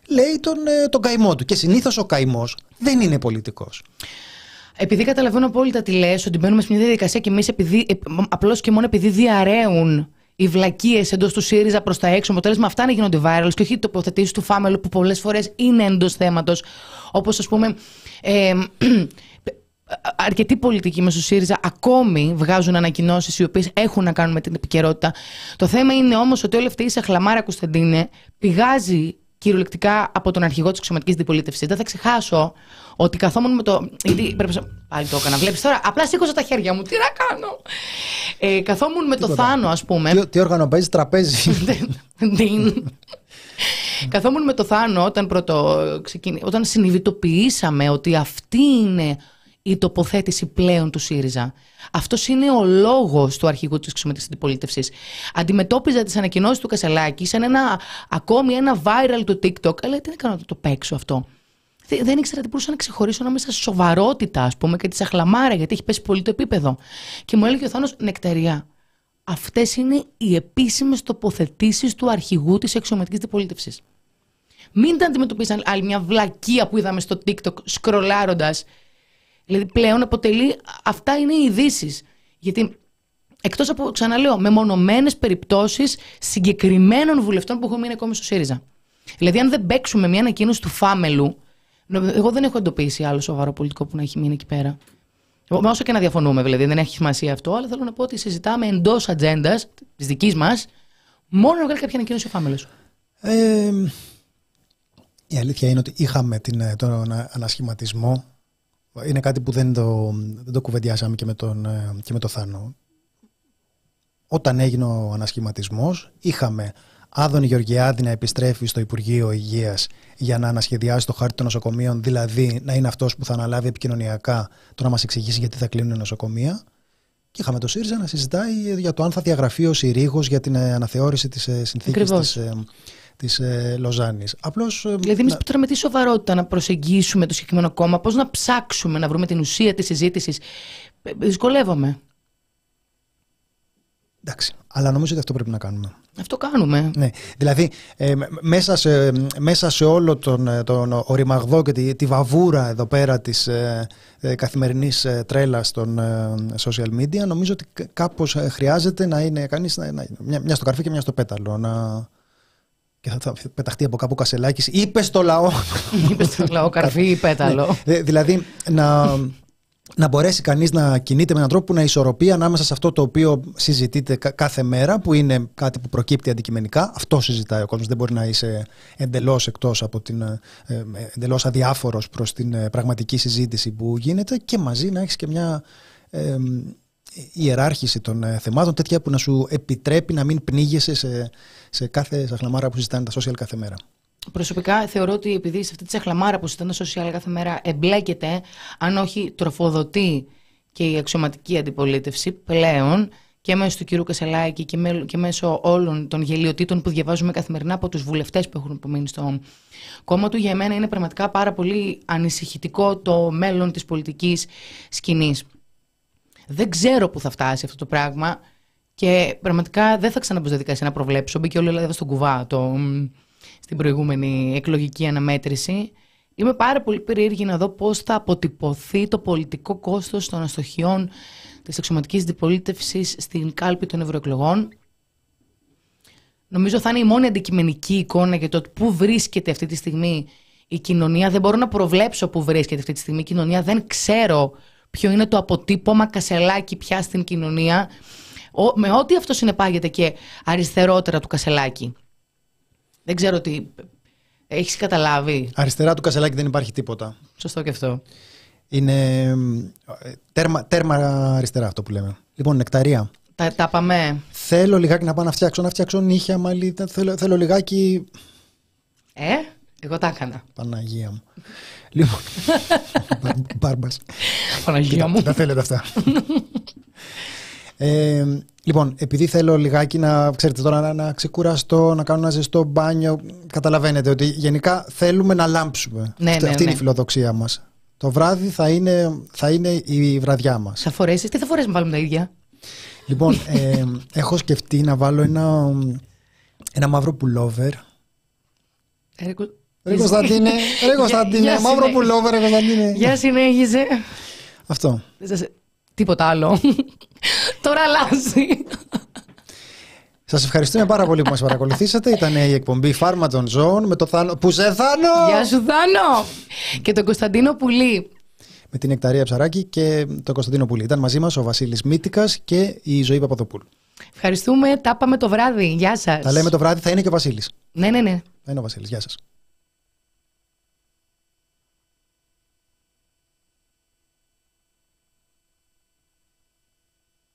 λέει τον, ε, τον καημό του. Και συνήθως ο καημός δεν είναι πολιτικός.
Επειδή καταλαβαίνω απόλυτα τι λες, ότι μπαίνουμε σε μια διαδικασία και εμείς απλώς και μόνο επειδή διαραίουν οι βλακίες εντός του ΣΥΡΙΖΑ προς τα έξω, αποτέλεσμα αυτά να γίνονται viral και όχι οι τοποθετήσεις του Φάμελου που πολλές φορές είναι εντός θέματος. Όπως ας πούμε. Ε, αρκετοί πολιτικοί με στο ΣΥΡΙΖΑ ακόμη βγάζουν ανακοινώσεις οι οποίες έχουν να κάνουν με την επικαιρότητα. Το θέμα είναι όμως ότι όλη αυτή η σαχλαμάρα Κωνσταντίνε πηγάζει κυριολεκτικά από τον αρχηγό της εξωματικής αντιπολίτευσης. Δεν θα ξεχάσω ότι καθόμουν με το. Γιατί πρέπει να. Πάλι το έκανα. Βλέπεις τώρα. Απλά σήκωσα τα χέρια μου. Τι να κάνω; Ε, καθόμουν με το Θάνο, ας πούμε.
Τι, τι όργανο παίζει, τραπέζι.
καθόμουν με το Θάνο όταν, πρώτο ξεκίνη, όταν συνειδητοποιήσαμε ότι αυτή είναι η τοποθέτηση πλέον του ΣΥΡΙΖΑ. Αυτός είναι ο λόγος του αρχηγού της εξωματικής αντιπολίτευσης. Αντιμετώπιζα τις ανακοινώσεις του Κασελάκη σαν ένα, ακόμη ένα viral του TikTok. Αλλά τι έκανα να το παίξω αυτό. Δεν ήξερα τι μπορούσα να ξεχωρίσω ανάμεσα στη σοβαρότητα, ας πούμε, και τη σαχλαμάρα, γιατί έχει πέσει πολύ το επίπεδο. Και μου έλεγε ο Θάνος νεκταριά. Αυτές είναι οι επίσημες τοποθετήσεις του αρχηγού της εξωματικής αντιπολίτευσης. Μην τα αντιμετωπίσαν άλλη μια βλακεία που είδαμε στο TikTok σκρολάροντας Δηλαδή πλέον αποτελεί, αυτά είναι οι ειδήσεις. Γιατί εκτός από, ξαναλέω, μεμονωμένες περιπτώσεις συγκεκριμένων βουλευτών που έχουν μείνει ακόμη στο ΣΥΡΙΖΑ. Δηλαδή, αν δεν παίξουμε μια ανακοίνωση του Φάμελου, εγώ δεν έχω εντοπίσει άλλο σοβαρό πολιτικό που να έχει μείνει εκεί πέρα. Με όσο και να διαφωνούμε, δηλαδή, δεν έχει σημασία αυτό, αλλά θέλω να πω ότι συζητάμε εντός ατζέντας της δικής μας, μόνο να βγάλει κάποια ανακοίνωση ο Φάμελος.
Ε, η αλήθεια είναι ότι είχαμε την, ε, τον ανασχηματισμό είναι κάτι που δεν το, δεν το κουβεντιάσαμε και με, τον, ε, και με το Θάνο. Όταν έγινε ο ανασχηματισμός, είχαμε Άδωνη Γεωργιάδη να επιστρέφει στο Υπουργείο Υγείας για να ανασχεδιάσει το χάρτη των νοσοκομείων, δηλαδή να είναι αυτός που θα αναλάβει επικοινωνιακά το να μας εξηγήσει γιατί θα κλείνουν νοσοκομεία. Και είχαμε το ΣΥΡΙΖΑ να συζητάει για το αν θα διαγραφεί ο Συρίγος για την ε, αναθεώρηση της ε, συνθήκης της, της ε, Λοζάνης. Απλώς,
ε, δηλαδή, εμείς τώρα με τι σοβαρότητα να προσεγγίσουμε το συγκεκριμένο κόμμα, πώς να ψάξουμε να βρούμε την ουσία της συζήτησης. Ε, δυσκολεύομαι.
Εντάξει. Αλλά νομίζω ότι αυτό πρέπει να κάνουμε.
Αυτό κάνουμε.
Ναι. Δηλαδή, ε, μέσα, σε, μέσα σε όλο τον, ε, τον οριμαγδό και τη, τη βαβούρα εδώ πέρα της ε, ε καθημερινής τρέλας των social media, νομίζω ότι κάπως χρειάζεται να είναι κανείς να, να, μια, μια στο καρφί και μια στο πέταλο. Να, και θα, πεταχτεί από κάπου κασελάκι. Είπες στο λαό.
Είπες στο λαό, καρφί ή πέταλο.
Ναι. Δηλαδή να, να μπορέσει κανείς να κινείται με έναν τρόπο που να ισορροπεί ανάμεσα σε αυτό το οποίο συζητείται κάθε μέρα, που είναι κάτι που προκύπτει αντικειμενικά. Αυτό συζητάει ο κόσμος. Δεν μπορεί να είσαι εντελώς εκτός από την. Ε, ε, εντελώς αδιάφορος προς την ε, πραγματική συζήτηση που γίνεται και μαζί να έχεις και μια ιεράρχηση των ε, θεμάτων, τέτοια που να σου επιτρέπει να μην πνίγεσαι σε, σε κάθε σαχλαμάρα που συζητάνε τα social κάθε μέρα.
Προσωπικά θεωρώ ότι επειδή σε αυτή τη σαχλαμάρα που συζητάνε τα social κάθε μέρα εμπλέκεται, αν όχι τροφοδοτεί και η αξιωματική αντιπολίτευση πλέον και μέσω του κυρίου Κασελάκη και, και μέσω όλων των γελιοτήτων που διαβάζουμε καθημερινά από τους βουλευτές που έχουν απομείνει στο κόμμα του, για μένα είναι πραγματικά πάρα πολύ ανησυχητικό το μέλλον της πολιτικής σκηνής. Δεν ξέρω πού θα φτάσει αυτό το πράγμα και πραγματικά δεν θα ξαναμπω στη διαδικασία να προβλέψω. Μπήκε όλη η Ελλάδα στον κουβά το, στην προηγούμενη εκλογική αναμέτρηση. Είμαι πάρα πολύ περίεργη να δω πώς θα αποτυπωθεί το πολιτικό κόστος των αστοχιών της εξωματικής αντιπολίτευσης στην κάλπη των ευρωεκλογών. Νομίζω θα είναι η μόνη αντικειμενική εικόνα για το πού βρίσκεται αυτή τη στιγμή η κοινωνία. Δεν μπορώ να προβλέψω πού βρίσκεται αυτή τη στιγμή η κοινωνία. Δεν ξέρω ποιο είναι το αποτύπωμα κασελάκι πια στην κοινωνία, με ό,τι αυτό συνεπάγεται και αριστερότερα του κασελάκι. Δεν ξέρω τι. Έχεις καταλάβει;
Αριστερά του κασελάκι δεν υπάρχει τίποτα.
Σωστό και αυτό.
Είναι τέρμα, τέρμα αριστερά αυτό που λέμε. Λοιπόν, νεκταρία.
Τα, τα πάμε.
Θέλω λιγάκι να πάω να φτιάξω, να φτιάξω νύχια, μαλλί. Θέλω, θέλω λιγάκι.
Ε, εγώ τα έκανα.
Παναγία μου. Λοιπόν. Μπάρμπα.
Παναγία μου.
Δεν θέλετε αυτά. Ε, λοιπόν, επειδή θέλω λιγάκι να, ξέρετε τώρα, να, να ξεκουραστώ, να κάνω ένα ζεστό μπάνιο, καταλαβαίνετε ότι γενικά θέλουμε να λάμψουμε.
Ναι,
αυτή,
ναι,
αυτή είναι η
ναι.
φιλοδοξία μας. Το βράδυ θα είναι, θα είναι η βραδιά μας.
Θα φορέσεις, τι θα φορέσουμε βάλουμε τα ίδια;
Λοιπόν, ε, έχω σκεφτεί να βάλω ένα, ένα μαύρο πουλόβερ.
Ε,
Ρε Κωνσταντίνε, ρε Κωνσταντίνε,
Για
μαύρο
συνέχισε.
πουλόβερ, ρε Κωνσταντίνε.
Για συνέχιζε.
Αυτό.
Δεν σας- Τίποτα άλλο. Τώρα αλλάζει.
Σας ευχαριστούμε πάρα πολύ που μας παρακολουθήσατε. Ήταν η εκπομπή Φάρμα των Ζώων με το Θάνο. Που σε Θάνο!
Γεια σου Θάνο. Και τον Κωνσταντίνο Πουλή.
Με την Εκταρία Ψαράκη και τον Κωνσταντίνο Πουλή. Ήταν μαζί μας ο Βασίλης Μύτικας και η Ζωή Παπαδοπούλου.
Ευχαριστούμε. Τα πάμε το βράδυ. Γεια σας.
Τα λέμε το βράδυ, θα είναι και ο Βασίλης.
Ναι, ναι, ναι.
Θα είναι ο Βασίλης. Γεια σας.